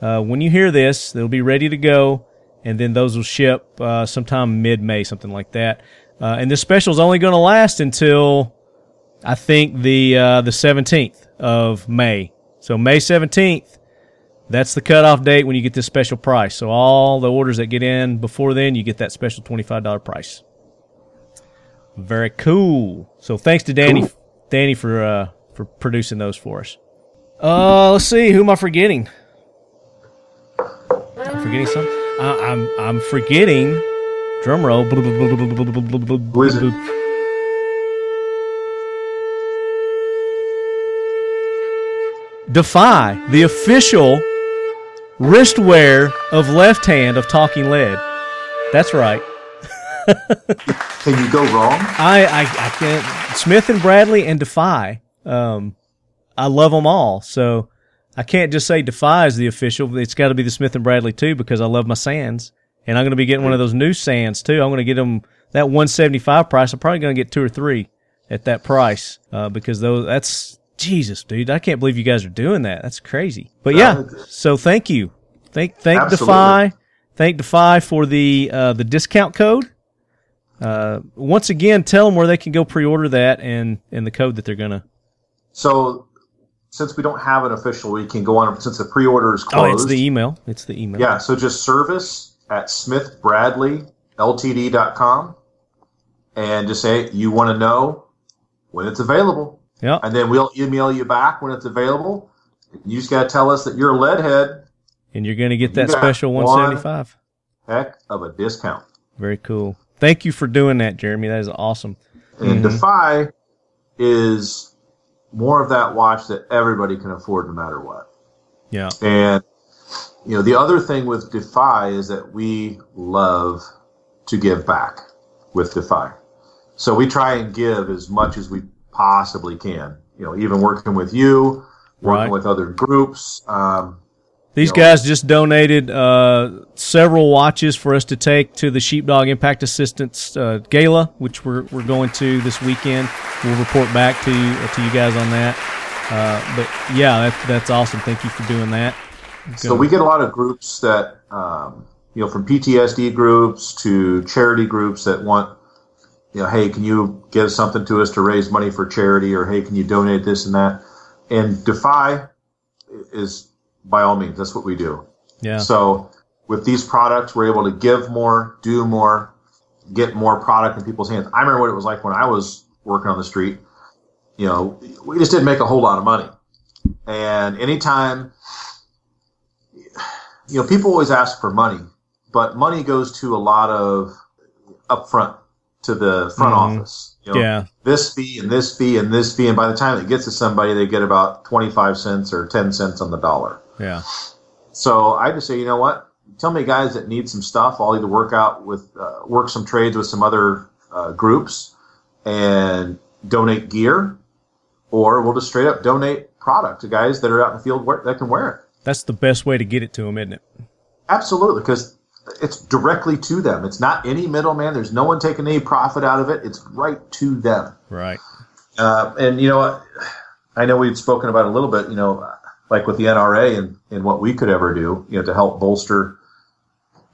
Uh, when you hear this, they'll be ready to go, and then those will ship uh, sometime mid May, something like that. Uh, and this special is only going to last until I think the uh, the 17th of May. So May 17th, that's the cutoff date when you get this special price. So all the orders that get in before then, you get that special $25 price. Very cool. So thanks to Danny, Danny for uh, for producing those for us. Uh, let's see. Who am I forgetting? I'm forgetting something. I, I'm I'm forgetting. Drum roll. Who is it? DEFI, the official wristwear of Left Hand of Talking Lead. That's right. Can you go wrong? I, I, I can't. Smith and Bradley and DEFI. Um, I love them all. So I can't just say DEFI is the official. It's got to be the Smith and Bradley too because I love my Sands. And I'm going to be getting one of those new Sands too. I'm going to get them that 175 price. I'm probably going to get two or three at that price uh, because those that's Jesus, dude. I can't believe you guys are doing that. That's crazy. But yeah, so thank you. Thank thank Absolutely. DEFI. Thank DEFI for the uh, the discount code. Uh, once again, tell them where they can go pre-order that and and the code that they're gonna. So, since we don't have an official, we can go on since the pre-order is closed. Oh, it's the email. It's the email. yeah. So just service at smithbradleyltd.com and just say you want to know when it's available, Yeah. and then we'll email you back when it's available. You just got to tell us that you're a lead head. And you're gonna get that You got special one. 175. Heck of a discount. Very cool. Thank you for doing that, Jerommie. That is awesome. And mm-hmm. DEFI is more of that watch that everybody can afford no matter what. Yeah. And you know, the other thing with DEFI is that we love to give back with DEFI. So we try and give as much as we possibly can. You know, even working with you, working Right. with other groups. Um, These You know- guys just donated uh, several watches for us to take to the Sheepdog Impact Assistance uh, Gala, which we're, we're going to this weekend. We'll report back to you, to you guys on that. Uh, but yeah, that, that's awesome. Thank you for doing that. So we get a lot of groups that, um, you know, from PTSD groups to charity groups that want, you know, hey, can you give something to us to raise money for charity, or hey, can you donate this and that? And DEFI is by all means that's what we do. Yeah. So with these products, we're able to give more, do more, get more product in people's hands. I remember what it was like when I was working on the street. You know, we just didn't make a whole lot of money, and anytime you know, people always ask for money, but money goes to a lot of upfront to the front Mhm. office. You know, Yeah. This fee and this fee and this fee, and by the time it gets to somebody, they get about twenty-five cents or ten cents on the dollar. Yeah. So I just say, you know what? Tell me guys that need some stuff. I'll either work out with, uh, work some trades with some other uh, groups and donate gear, or we'll just straight up donate product to guys that are out in the field that can wear it. That's the best way to get it to them, isn't it? Absolutely, because it's directly to them. It's not any middleman. There's no one taking any profit out of it. It's right to them. Right. Uh, and you know. I know we've spoken about a little bit. You know, like with the NRA and, and what we could ever do, you know, to help bolster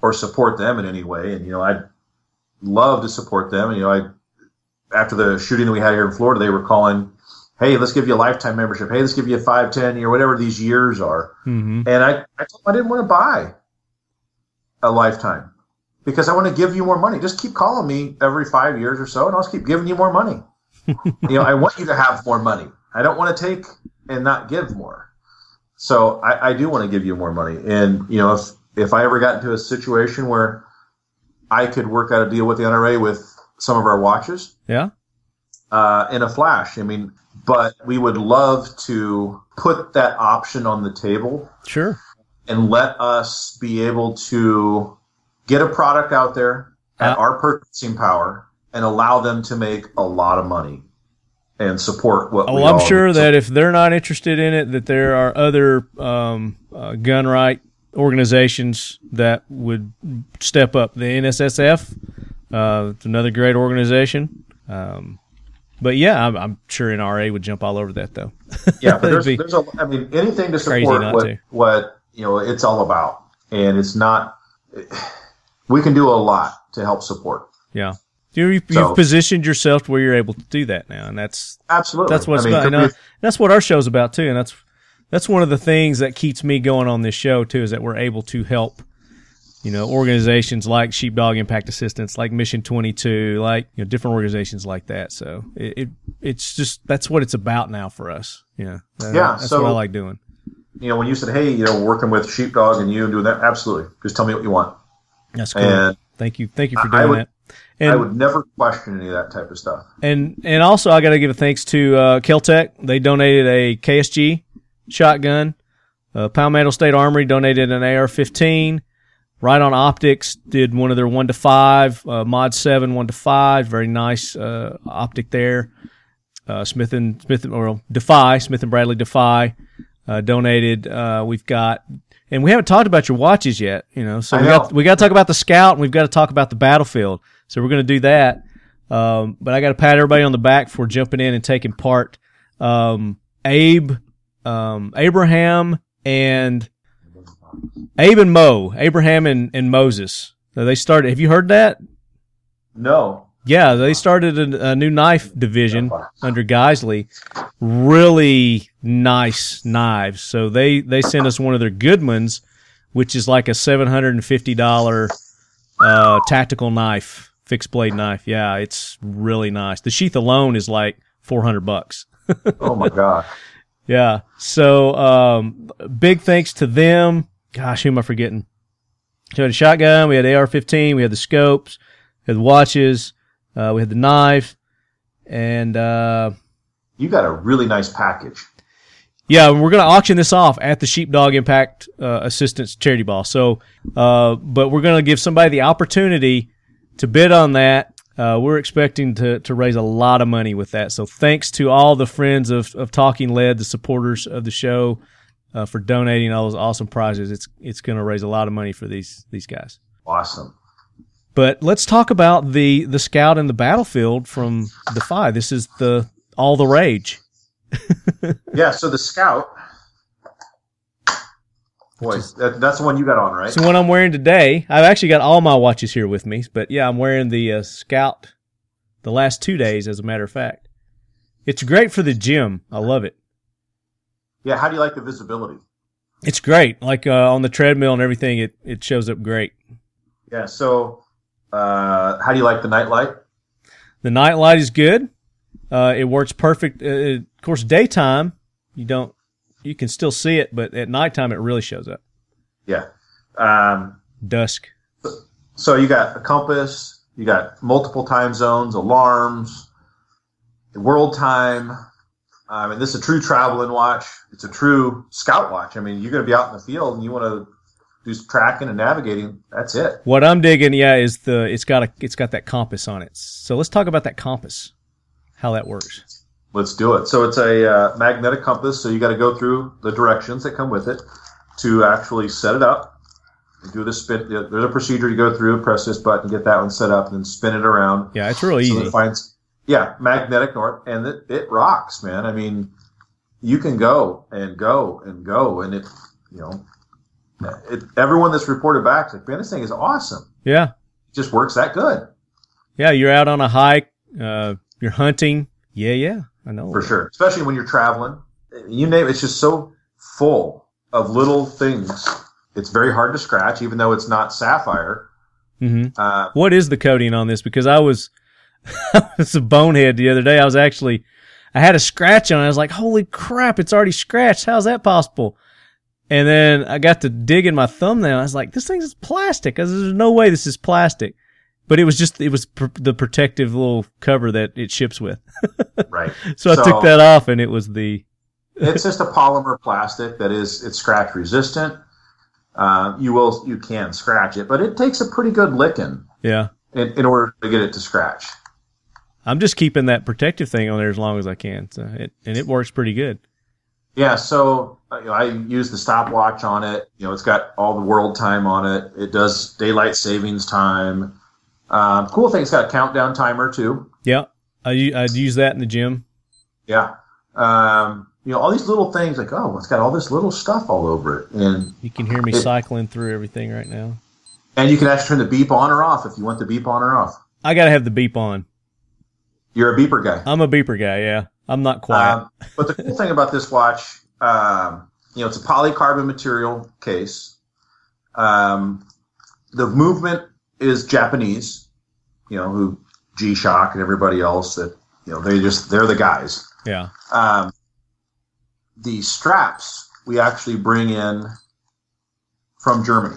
or support them in any way. And you know, I'd love to support them. And, you know, I after the shooting that we had here in Florida, they were calling, "Hey, let's give you a lifetime membership. Hey, let's give you a five, ten year, whatever these years are." hmm And I, I told them I didn't want to buy a lifetime because I want to give you more money. Just keep calling me every five years or so, and I'll just keep giving you more money. you know, I want you to have more money. I don't want to take and not give more. So I, I do want to give you more money. And you know, if if I ever got into a situation where I could work out a deal with the NRA with some of our watches, Yeah. uh, in a flash. I mean, but we would love to put that option on the table Sure. And let us be able to get a product out there at Uh, our purchasing power and allow them to make a lot of money and support what Oh, I'm sure that if they're not interested in it, that there are other um, uh, gun right organizations that would step up. The NSSF, uh, it's another great organization. Um, but yeah, I'm, I'm sure NRA would jump all over that though. yeah, but there's, there's a, I mean, anything to support what, to. what, you know, it's all about. And it's not, we can do a lot to help support. Yeah. You, you've, So- positioned yourself to where you're able to do that now, and that's Absolutely. that's what's I mean, about. Could uh, that's what our show's about too, and that's that's one of the things that keeps me going on this show too, is that we're able to help, you know, organizations like Sheepdog Impact Assistance, like Mission Twenty Two, like you know, different organizations like that. So it, it it's just that's what it's about now for us. Yeah, That- Yeah, that's so- what I like doing. You know, when you said, "Hey, you know, working with Sheepdog and you and doing that," absolutely. Just tell me what you want, That's cool. and thank you, thank you for I- I doing would- that. And I would never question any of that type of stuff. And and also I got to give a thanks to uh, Keltec. They donated a KSG shotgun. Uh, Palmetto State Armory donated an AR-15. Riton Optics did one of their one to five uh, Mod Seven one to five. Very nice uh, optic there. Uh, Smith and Smith or DEFI Smith and Bradley DEFI uh, donated. Uh, we've got. And we haven't talked about your watches yet, you know. So we got we got to talk about the Scout, and we've got to talk about the Battlefield. So we're going to do that. Um, but I got to pat everybody on the back for jumping in and taking part. Um, Abe, um, Abraham, and Abe and Mo, Abraham and, and Moses. So they started. Have you heard that? No, Yeah, they started a, a new knife division under Geisley. Really nice knives. So they they sent us one of their good ones, which is like a seven hundred and fifty dollar uh, tactical knife, fixed blade knife. Yeah, it's really nice. The sheath alone is like four hundred bucks. oh my god, Yeah. So um, big thanks to them. Gosh, who am I forgetting? So we had a shotgun, we had AR-15, we had the scopes, we had the watches, uh, we had the knife, and uh, You got a really nice package. yeah, we're going to auction this off at the Sheepdog Impact uh, Assistance Charity Ball. So, uh, but we're going to give somebody the opportunity to bid on that. Uh, we're expecting to, to raise a lot of money with that. So, thanks to all the friends of, of Talking Lead, the supporters of the show, uh, for donating all those awesome prizes. It's it's going to raise a lot of money for these these guys. Awesome. But let's talk about the the scout and the battlefield from DEFI. This is the all the rage. Yeah, so the Scout. Boy, that, that's the one you got on, right? So what I'm wearing today, I've actually got all my watches here with me, but yeah, I'm wearing the uh, Scout the last two days, as a matter of fact. It's great for the gym. I love it. yeah, how do you like the visibility? It's great. Like uh, on the treadmill and everything, it, it shows up great. Yeah, so uh, how do you like the nightlight? The night light is good. Uh, it works perfect. Uh, of course, daytime you don't, you can still see it, but at nighttime it really shows up. Yeah. Um, Dusk. so you got a compass, you got multiple time zones, alarms, world time. I mean, this is a true traveling watch. It's a true scout watch. I mean, you're going to be out in the field and you want to some tracking and navigating. That's it. What I'm digging, yeah, is the it's got a it's got that compass on it. So let's talk about that compass, how that works. Let's do it. So it's a uh, magnetic compass. So you got to go through the directions that come with it to actually set it up. You do the spin. There's a procedure you go through. Press this button, get that one set up, and then spin it around. Yeah, it's really So easy. it finds, yeah, magnetic north, and it, it rocks, man. I mean, you can go and go and go, and it, you know, it, everyone that's reported back is like, man, this thing is awesome. Yeah, It just works that good yeah. You're out on a hike. Uh, you're hunting. Yeah, yeah. I know. for sure, especially when you're traveling. You name it, it's just so full of little things. It's very hard to scratch, even though it's not sapphire. hmm Uh, What is the coating on this? Because I was, I was a bonehead the other day. I was actually, I had a scratch on it. I was like, holy crap, it's already scratched. How's that possible? And then I got to digging my thumbnail. I was like, this thing's plastic. Was, There's no way this is plastic. But it was just, it was pr- the protective little cover that it ships with. right. So I took that off and it was the, it's just a polymer plastic that is it's scratch resistant. Uh, you will you can scratch it, but it takes a pretty good licking yeah. in, in order to get it to scratch. I'm just keeping that protective thing on there as long as I can. So it, and it works pretty good. Yeah, so uh, you know, I use the stopwatch on it. You know, it's got all the world time on it. It does daylight savings time. Um, cool thing, it's got a countdown timer too. Yeah. I, I'd use that in the gym. Yeah. Um, you know, all these little things like, oh, it's got all this little stuff all over it, and You can hear me It- cycling through everything right now. and you can actually turn the beep on or off if you want the beep on or off. I got to have the beep on. You're a beeper guy. I'm a beeper guy. Yeah. I'm not quiet. Um, but the cool thing about this watch, um, you know, it's a polycarbon material case. Um, the movement is Japanese, you know, who G Shock and everybody else that, you know, they just, they're the guys. yeah. Um, the straps we actually bring in from Germany.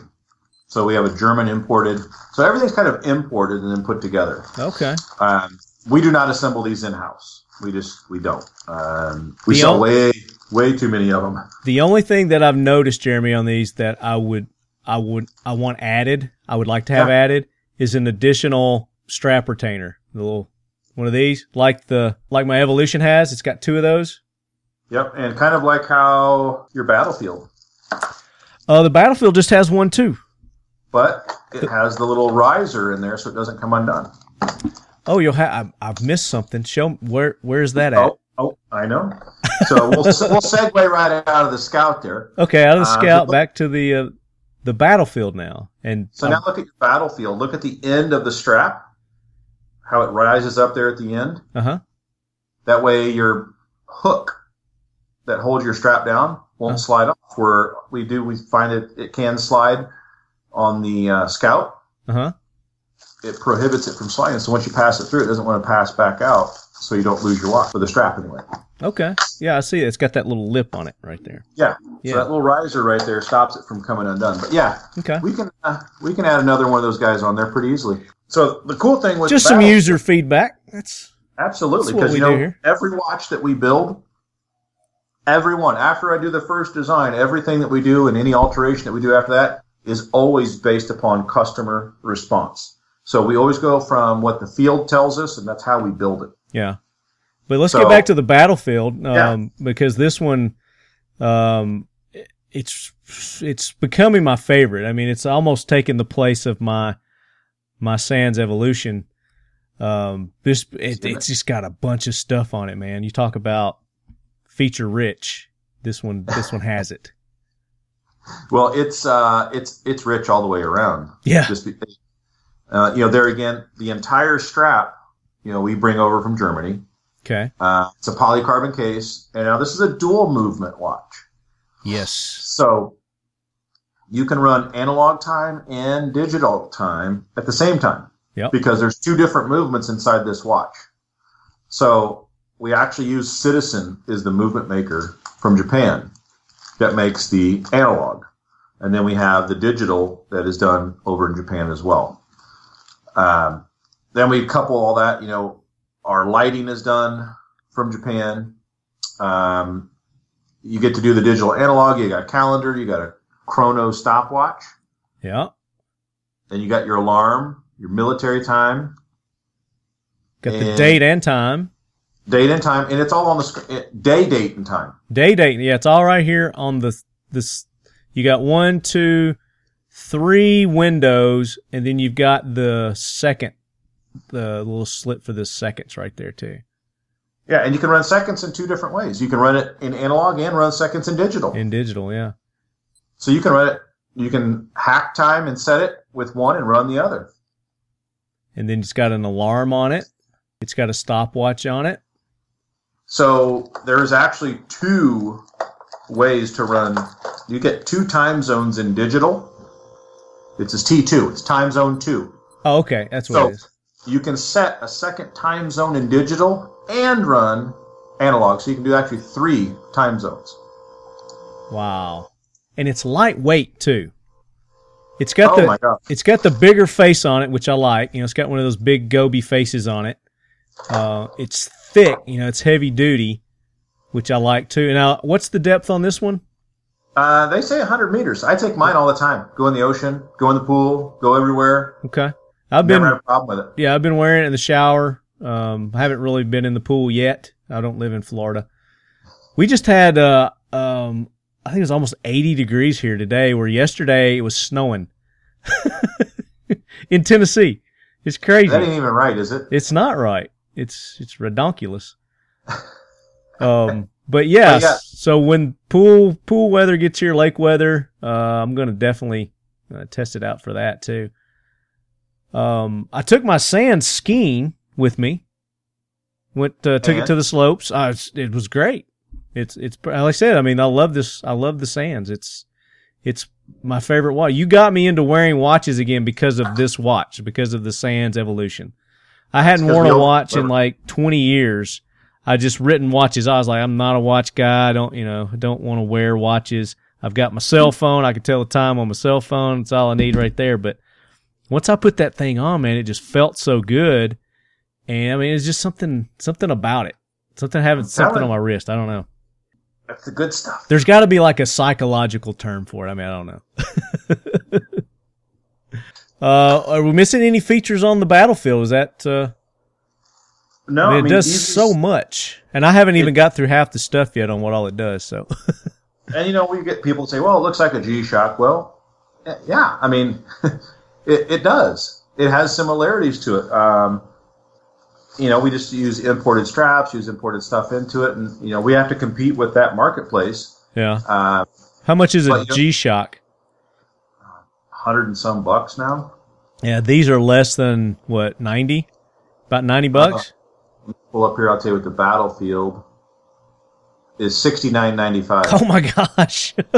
So we have a German imported, so everything's kind of imported and then put together. Okay. Um, we do not assemble these in house. We just we don't. Um, we The sell ol- way way too many of them. The only thing that I've noticed, Jerommie, on these that I would, I would, I want added, I would like to have Yeah. added is an additional strap retainer. The little one of these, like the, like my Evolution has. It's got two of those. Yep, and kind of like how your battlefield, Uh, the Battlefield just has one too. but it has the little riser in there so it doesn't come undone. Oh, you'll have. I've missed something. Show where. Where's that at? Oh, oh, I know. So we'll we'll segue right out of the scout there. Okay, out of the Uh, scout back to the uh, the battlefield now, and So now look at your battlefield. Look at the end of the strap, how it rises up there at the end. uh huh. That way, your hook that holds your strap down won't Huh. slide off. Where we do, we find it it can slide on the uh, scout. Uh huh. It prohibits it from sliding. So once you pass it through, it doesn't want to pass back out, so you don't lose your watch for the strap anyway. Okay. Yeah, I see. it. It's got that little lip on it right there. Yeah. Yeah. So that little riser right there stops it from coming undone. But yeah, Okay. we can uh, we can add another one of those guys on there pretty easily. So the cool thing with Just some Battle- user feedback. That's Absolutely, because you know here. every watch that we build, every one after I do the first design, everything that we do and any alteration that we do after that is always based upon customer response. So we always go from what the field tells us, and that's how we build it. yeah. But let's So- get back to the battlefield um, Yeah. because this one, um, it's it's becoming my favorite. I mean, it's almost taken the place of my my Sands Evolution. Um, this it, it's just got a bunch of stuff on it, man. You talk about feature rich. This one, this one has it. Well, it's uh, it's it's rich all the way around. Yeah. Just uh, you know, there again, the entire strap, you know, we bring over from Germany. Okay. Uh, it's a polycarbon case, and now this is a dual movement watch. Yes. So you can run analog time and digital time at the same time. Yep. Because there's two different movements inside this watch. So we actually use Citizen is the movement maker from Japan that makes the analog. And then we have the digital that is done over in Japan as well. Um, then we couple all that, you know, our lighting is done from Japan. Um, you get to do the digital analog. You got a calendar. You got a chrono stopwatch. Yeah. Then you got your alarm, your military time, Got the date and time. date and time, and it's all on the sc- eh, day, date, and time. Day date. Yeah, it's all right here on the this. You got one, two, three windows, and then you've got the second, the little slit for the seconds right there too. Yeah, and you can run seconds in two different ways. You can run it in analog and run seconds in digital. In digital, yeah. So you can run it. You can hack time and set it with one and run the other. And then it's got an alarm on it. It's got a stopwatch on it. So there's actually two ways to run. You get two time zones in digital. It's a T2. It's time zone two. Oh, okay, that's what. So it is. you can set a second time zone in digital and run analog. So you can do actually three time zones. Wow, and it's lightweight too. It's got Oh the it's got the bigger face on it, which I like. You know, it's got one of those big goby faces on it. Uh, it's thick. You know, it's heavy duty, which I like too. Now, what's the depth on this one? Uh, they say 100 meters. I take mine all the time. Go in the ocean, go in the pool, go everywhere. Okay, I've been Never had a problem with it. yeah, I've been wearing it in the shower. Um, I haven't really been in the pool yet. I don't live in Florida. We just had uh um I think it was almost 80 degrees here today where yesterday it was snowing in Tennessee. It's crazy. That ain't even right, is it? It's not right. It's it's redonkulous. Um, but yeah, But so when pool pool weather gets here, lake weather, uh, I'm gonna definitely uh, test it out for that too. Um, I took my sand skiing with me. Went uh, took it to the slopes. It was great. It's it's like I said. I mean, I love this. I love the sands. It's it's my favorite watch. You got me into wearing watches again because of this watch, because of the Sands evolution. I hadn't worn a watch in like 20 years. I just written watches. I was like, I'm not a watch guy. I don't, you know, I don't want to wear watches. I've got my cell phone. I can tell the time on my cell phone. It's all I need right there. But once I put that thing on, man, it just felt so good. And I mean, it's just something, something about it. Something having something on my wrist. I don't know. That's the good stuff. There's got to be like a psychological term for it. I mean, I don't know. uh, are we missing any features on the battlefield? Is that? Uh, No, I mean, I it mean, does so much, and I haven't even It- got through half the stuff yet on what all it does. So, And you know, we get people say, "Well, it looks like a G-Shock." Well, eh, yeah, I mean, it, it does. It has similarities to it. Um, you know, we just use imported straps, use imported stuff into it, and you know, we have to compete with that marketplace. yeah. Uh, How much is a But, you know- G Shock? hundred and some bucks now. Yeah, these are less than what ninety, about ninety bucks. Pull up here. I'll tell you what the battlefield is sixty nine ninety five. Oh my gosh!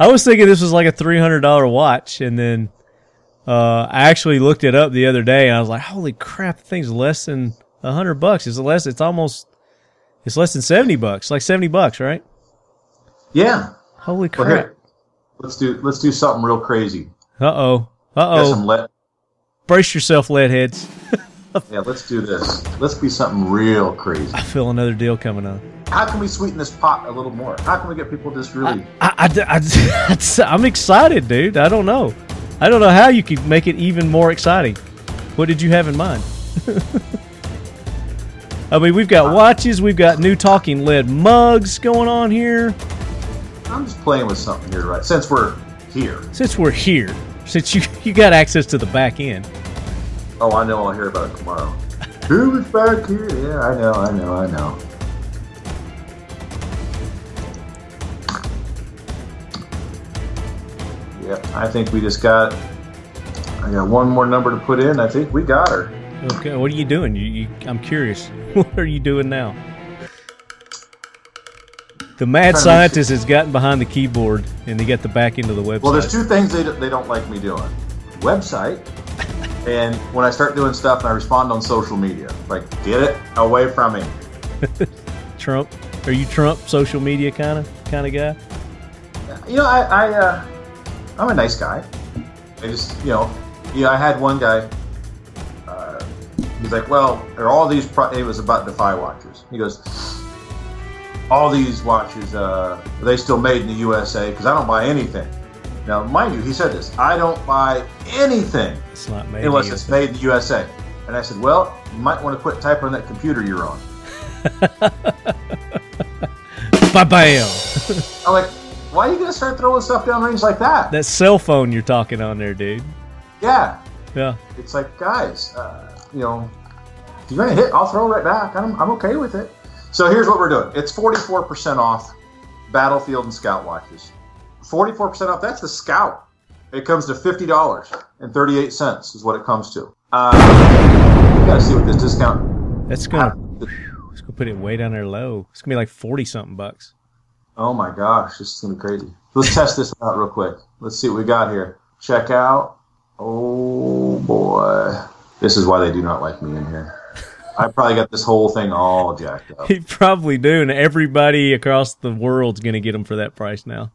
I was thinking this was like a three hundred dollar watch, and then Uh, I actually looked it up the other day, and I was like, "Holy crap! The thing's less than a hundred bucks. It's less. It's almost. It's less than seventy bucks. Like seventy bucks, right? Yeah. Holy Well, crap! here, let's do let's do something real crazy. Uh oh. Uh oh. Brace yourself, lead heads. Yeah, let's do this. Let's be something real crazy. I feel another deal coming on. How can we sweeten this pot a little more? How can we get people just really? I, I, I, am excited, dude. I don't know. I don't know how you could make it even more exciting. What did you have in mind? I mean, we've got watches, we've got new talking lead mugs going on here. I'm just playing with something here, right? Since we're here. Since we're here, since you you got access to the back end, Oh, I know. I'll hear about it tomorrow. Who was back here? Yeah, I know. I know. I know. Yep, I think we just got. I got one more number to put in. I think we got her. okay. What are you doing? You, you, I'm curious. What are you doing now? The mad Trying to make scientist has gotten behind the keyboard and they got the back end of the website. Well, there's two things they, they don't like me doing website, and when I start doing stuff and I respond on social media. Like, get it away from me. Trump. Are you Trump social media kind of kind of guy? You know, I, I uh, I'm a nice guy. I just, you know, yeah, I had one guy. Uh, he's like, well, there are all these? Pro-, it was about DEFI watches. He goes, all these watches, uh, are they still made in the USA? Because I don't buy anything. Now, mind you, he said this. I don't buy anything It's not made. unless it's made in the USA. And I said, well, you might want to quit typing on that computer you're on. Ba bam. I'm like, why are you gonna start throwing stuff down range like that? that cell phone you're talking on there, dude. yeah, Yeah. it's like guys uh, you know if you're gonna hit i'll throw right back I'm, I'm okay with it so here's what we're doing it's 44% off battlefield and scout watches 44% off. That's the scout. It comes to $50.38 is what it comes to. Uh, we gotta see what this discount That's gonna. It's gonna put it way down there low. It's gonna be like forty something bucks. oh my gosh this is gonna be crazy. Let's test this out real quick. Let's see what we got here. Check out. Oh boy. This is why they do not like me in here I probably got this whole thing all jacked up. You probably do, and everybody across the world's gonna get them for that price now.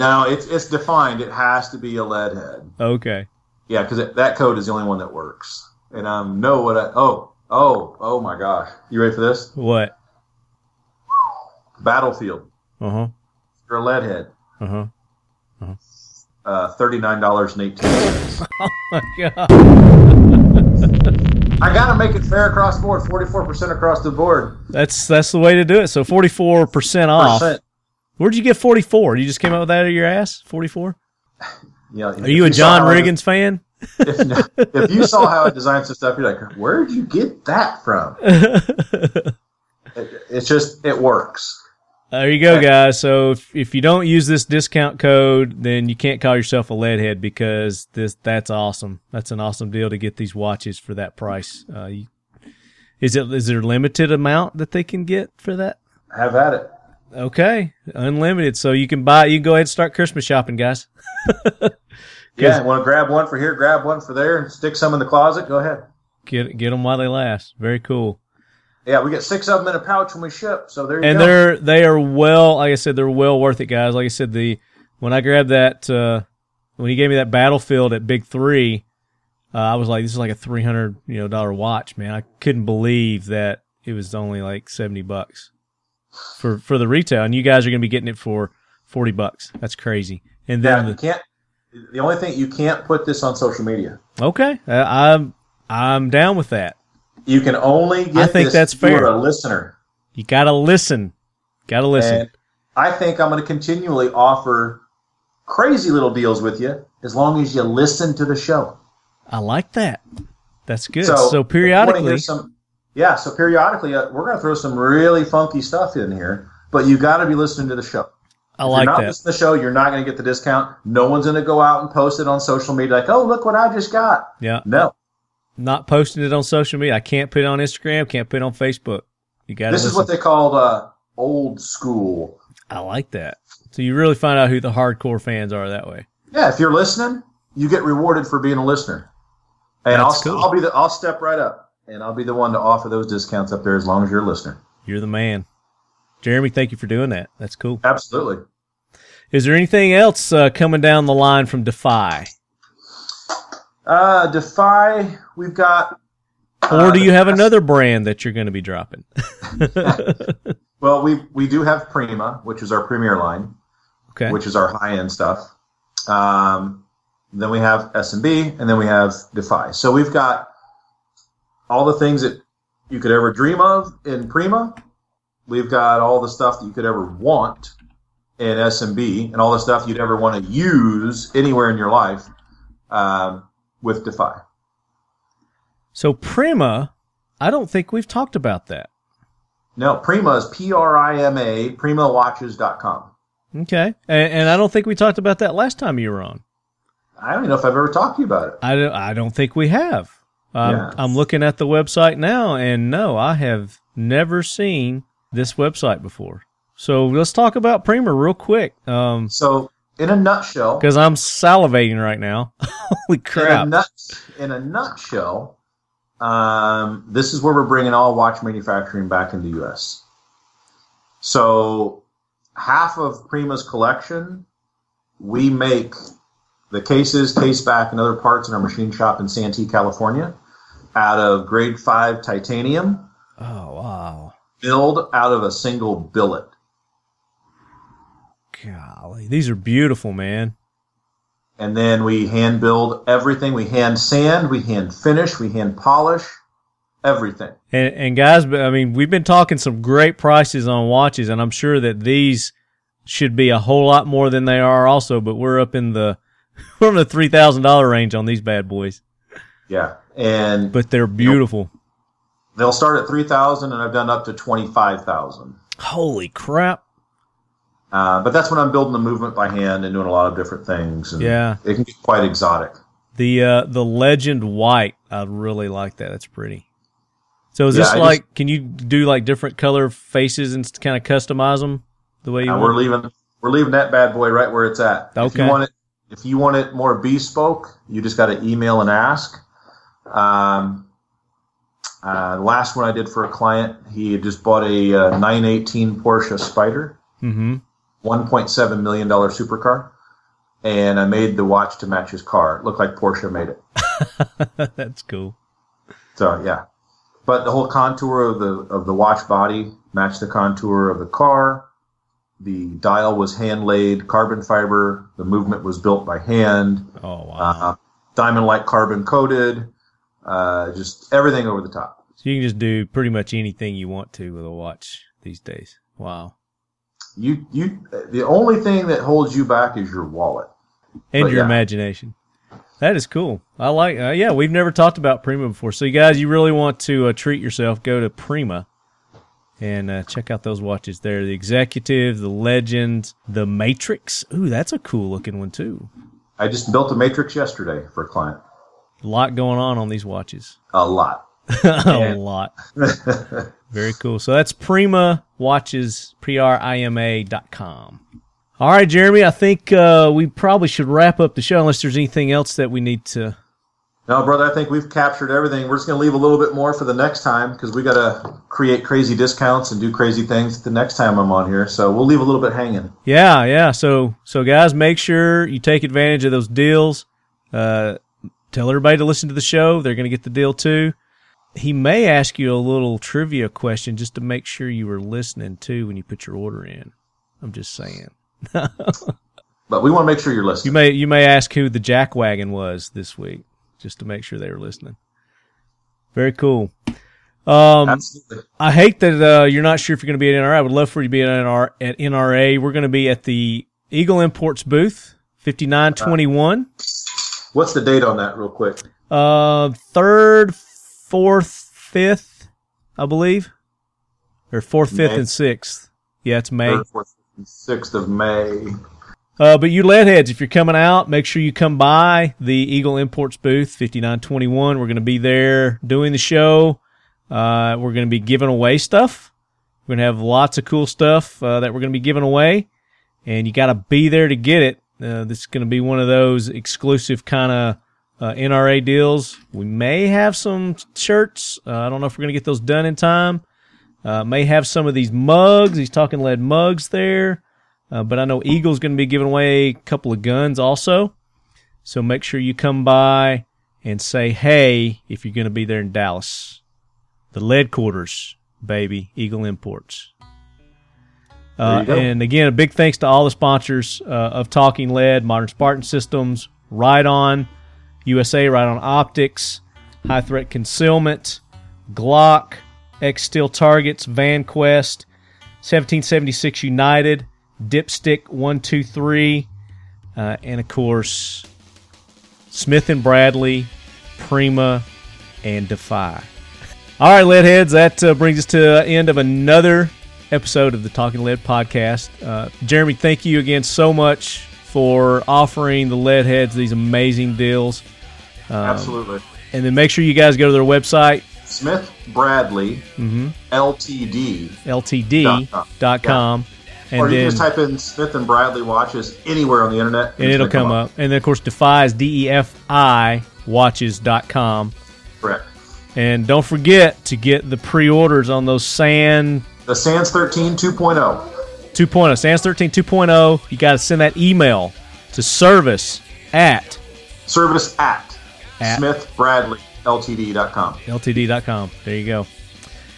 No, it's it's defined. It has to be a lead head. okay. Yeah, because that code is the only one that works. And I um, know what? I, oh, oh, oh my gosh! You ready for this? What? Battlefield. Uh huh. You're a lead head. Uh huh. Uh huh. thirty nine dollars and eighteen oh cents. My God. I gotta make it fair across the board. Forty four percent across the board. That's that's the way to do it. So forty four percent off. Percent. Where'd you get forty four? You just came up with that out of your ass? Forty four? Yeah. Are you a John Riggins fan? If, if you saw how I designed some stuff, you're like, where'd you get that from? It, it's just it works. There you go, guys. So if, if you don't use this discount code, then you can't call yourself a leadhead because this that's awesome. That's an awesome deal to get these watches for that price. Uh, you, is it is there a limited amount that they can get for that? Have at it. Okay, unlimited. So you can buy. You can go ahead and start Christmas shopping, guys. Yeah, want to grab one for here, grab one for there, and stick some in the closet? Go ahead. Get get them while they last. Very cool. Yeah, we get six of them in a pouch when we ship. So there you and go. they're they are well like i said they're well worth it guys like i said the when i grabbed that uh when he gave me that battlefield at big three uh, i was like this is like a 300 you know dollar watch man i couldn't believe that it was only like 70 bucks for for the retail and you guys are gonna be getting it for 40 bucks that's crazy and Yeah, then you can't. The only thing you can't put this on social media. okay uh, i'm i'm down with that You can only get. I think this that's fair. a listener, you gotta listen gotta listen and I think I'm going to continually offer crazy little deals with you as long as you listen to the show. i like that that's good So, so, if you wanna periodically some, yeah. So periodically, uh, we're going to throw some really funky stuff in here, but you got to be listening to the show. i If like you're not that listening to the show, you're not going to get the discount. No one's going to go out and post it on social media like, "Oh, look what I just got." yeah No, not posting it on social media. I can't put it on Instagram. Can't put it on Facebook. You got to. this is what they called uh, old school. I like that. So you really find out who the hardcore fans are that way. Yeah, if you're listening, you get rewarded for being a listener. And I'll, cool. I'll be the I'll step right up and I'll be the one to offer those discounts up there as long as you're a listener. You're the man. Jerommie, thank you for doing that. That's cool. Absolutely. Is there anything else uh, coming down the line from DEFI? Uh, DEFI, we've got. Or uh, do you have another brand that you're going to be dropping? Well, we we do have Prima, which is our premier line, Okay. which is our high end stuff. Um, then we have S and B, and then we have DEFI. So we've got all the things that you could ever dream of in Prima. We've got all the stuff that you could ever want in S and B, and all the stuff you'd ever want to use anywhere in your life um, with DEFI. So Prima, I don't think we've talked about that. No, Prima is P R I M A, PrimaWatches.com. Okay. And, and I don't think we talked about that last time you were on. I don't even know if I've ever talked to you about it. I don't, I don't think we have. Um, Yeah. I'm looking at the website now, and no, I have never seen this website before. So let's talk about Prima real quick. Um, So, in a nutshell, because I'm salivating right now. Holy in a, crap! nut, in a nutshell, um, this is where we're bringing all watch manufacturing back in the U.S. So, half of Prima's collection, we make the cases, case back, and other parts in our machine shop in Santee, California, out of grade five titanium, Oh wow! milled out of a single billet. Golly, these are beautiful, man. and then we hand build everything. We hand sand, we hand finish, we hand polish everything. And, and guys, I mean, we've been talking some great prices on watches, and I'm sure that these should be a whole lot more than they are also. But we're up in the we're in the three thousand dollar range on these bad boys. Yeah, and But they're beautiful. they'll start at three thousand, and I've done up to twenty five thousand. Holy crap! Uh, but that's when I'm building the movement by hand and doing a lot of different things. And Yeah. it can get quite exotic. The uh, the Legend White, I really like that. That's pretty. So is Yeah, this I like? can you do like different color faces and kind of customize them the way you want? we're leaving we're leaving that bad boy right where it's at. If Okay. you want it if you want it more bespoke, you just got to email and ask. Um, uh, the last one I did for a client, he had just bought a uh, 918 Porsche Spyder, mm-hmm. 1.7 million dollar supercar, and I made the watch to match his car. It looked like Porsche made it. That's cool. So yeah, but the whole contour of the of the watch body matched the contour of the car. The dial was hand laid, carbon fiber. The movement was built by hand, Oh wow! uh, diamond like carbon coated. Uh, just everything over the top. so you can just do pretty much anything you want to with a watch these days. Wow! You you the only thing that holds you back is your wallet. And But your yeah. imagination. That is cool. I like. Uh, yeah, we've never talked about Prima before. So you guys, you really want to uh, treat yourself? Go to Prima and uh, check out those watches there. The Executive, the Legend, the Matrix. Ooh, that's a cool looking one too. I just built a matrix yesterday for a client. A lot going on on these watches. A lot. a lot. Very cool. So that's Prima Watches, P-R-I-M-A dot com. All right, Jerommie, I think uh, we probably should wrap up the show unless there's anything else that we need to. No, brother, I think we've captured everything. We're just going to leave a little bit more for the next time because we got to create crazy discounts and do crazy things the next time I'm on here. So we'll leave a little bit hanging. Yeah, yeah. So, so guys, make sure you take advantage of those deals. Uh, tell everybody to listen to the show. They're going to get the deal too. He may ask you a little trivia question just to make sure you were listening too when you put your order in. I'm just saying. But we want to make sure you're listening. You may you may ask who the jack wagon was this week, just to make sure they were listening. Very cool. Um, Absolutely. I hate that uh, you're not sure if you're going to be at NRA. I would love for you to be at, NRA. at NRA. We're going to be at the Eagle Imports booth, 5921. What's the date on that, real quick? Uh, third, fourth, fifth, I believe, or fourth, fifth, May. and sixth. Yeah, it's May. Third, fourth, and sixth of May. Uh, but you lead heads, if you're coming out, make sure you come by the Eagle Imports booth, 5921. We're going to be there doing the show. Uh, we're going to be giving away stuff. We're going to have lots of cool stuff uh, that we're going to be giving away, and you got to be there to get it. Uh, this is going to be one of those exclusive kind of uh, NRA deals. We may have some shirts. Uh, I don't know if we're going to get those done in time. Uh, may have some of these mugs, He's talking lead mugs there. Uh, but I know Eagle's going to be giving away a couple of guns also. So make sure you come by and say hey if you're going to be there in Dallas. The lead quarters, baby, Eagle Imports. Uh, There you go. and again, a big thanks to all the sponsors uh, of Talking Lead, Modern Spartan Systems, Riton, USA, Riton Optics, High Threat Concealment, Glock, X Steel Targets, VanQuest, 1776 United, Dipstick 123, uh, and of course, Smith and Bradley, Prima, and DEFI. All right, lead heads, that uh, brings us to the end of another episode of the Talking Lead podcast. Uh, Jerommie, thank you again so much for offering the Leadheads these amazing deals. Um, Absolutely. And then make sure you guys go to their website, Smith Bradley Mm-hmm. Ltd. ltd.com. And or you then can just type in Smith and Bradley watches anywhere on the internet, and it's it'll come up. And then, of course, DEFI is D E F I watches.com. Correct. And don't forget to get the pre orders on those SAN The Sands 13 2.0. 2.0, Sands 13 2.0. You got to send that email to service at Service at, At. SmithBradleyLTD.com. ltd.com. ltd.com. There you go.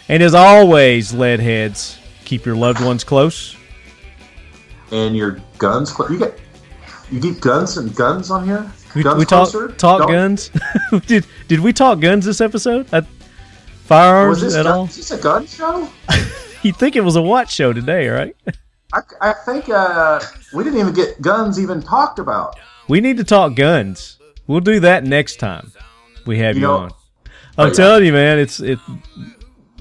And as always, lead heads, keep your loved ones close. And your guns. Cl- you get. You keep guns and guns on here. We, guns we talk talk Don't- guns. did did we talk guns this episode? Uh, firearms Was this, at gun- all? is this a gun show? You'd think it was a watch show today, right? I, I think uh, we didn't even get guns even talked about. We need to talk guns. We'll do that next time we have you, You know- on. I'm Oh, yeah. telling you, man, it's it.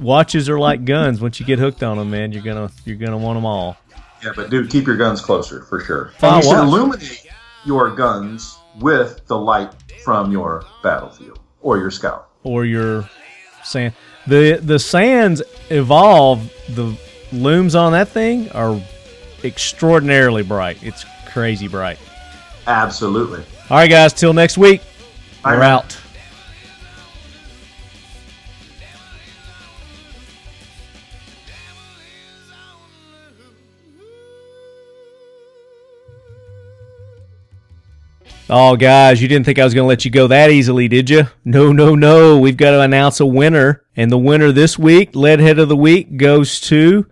Watches are like guns. Once you get hooked on them, man, you're gonna you're gonna want them all. Yeah, but dude, keep your guns closer for sure. And you should illuminate your guns with the light from your battlefield or your scout. or your sand. The the sands evolve. The looms on that thing are extraordinarily bright. It's crazy bright. Absolutely. All right, guys. Till next week. Bye, We're out. Oh, guys, you didn't think I was going to let you go that easily, did you? No, no, no. We've got to announce a winner. And the winner this week, lead head of the week, goes to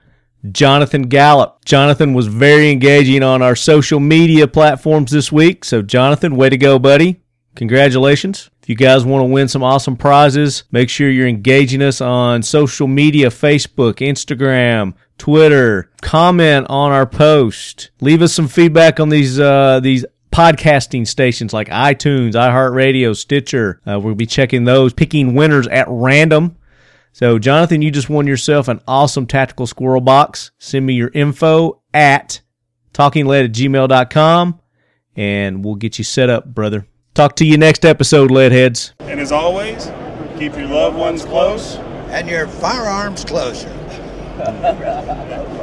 Jonathan Gallup. Jonathan was very engaging on our social media platforms this week. So, Jonathan, way to go, buddy. Congratulations. If you guys want to win some awesome prizes, make sure you're engaging us on social media Facebook, Instagram, Twitter. Comment on our post. Leave us some feedback on these uh, these podcasting stations like iTunes, iHeartRadio, Stitcher. Uh, we'll be checking those, picking winners at random. So, Jonathan, you just won yourself an awesome tactical squirrel box. Send me your info at talkinglead at gmail.com and we'll get you set up, brother. Talk to you next episode, leadheads. And as always, keep your loved ones close. And your firearms closer.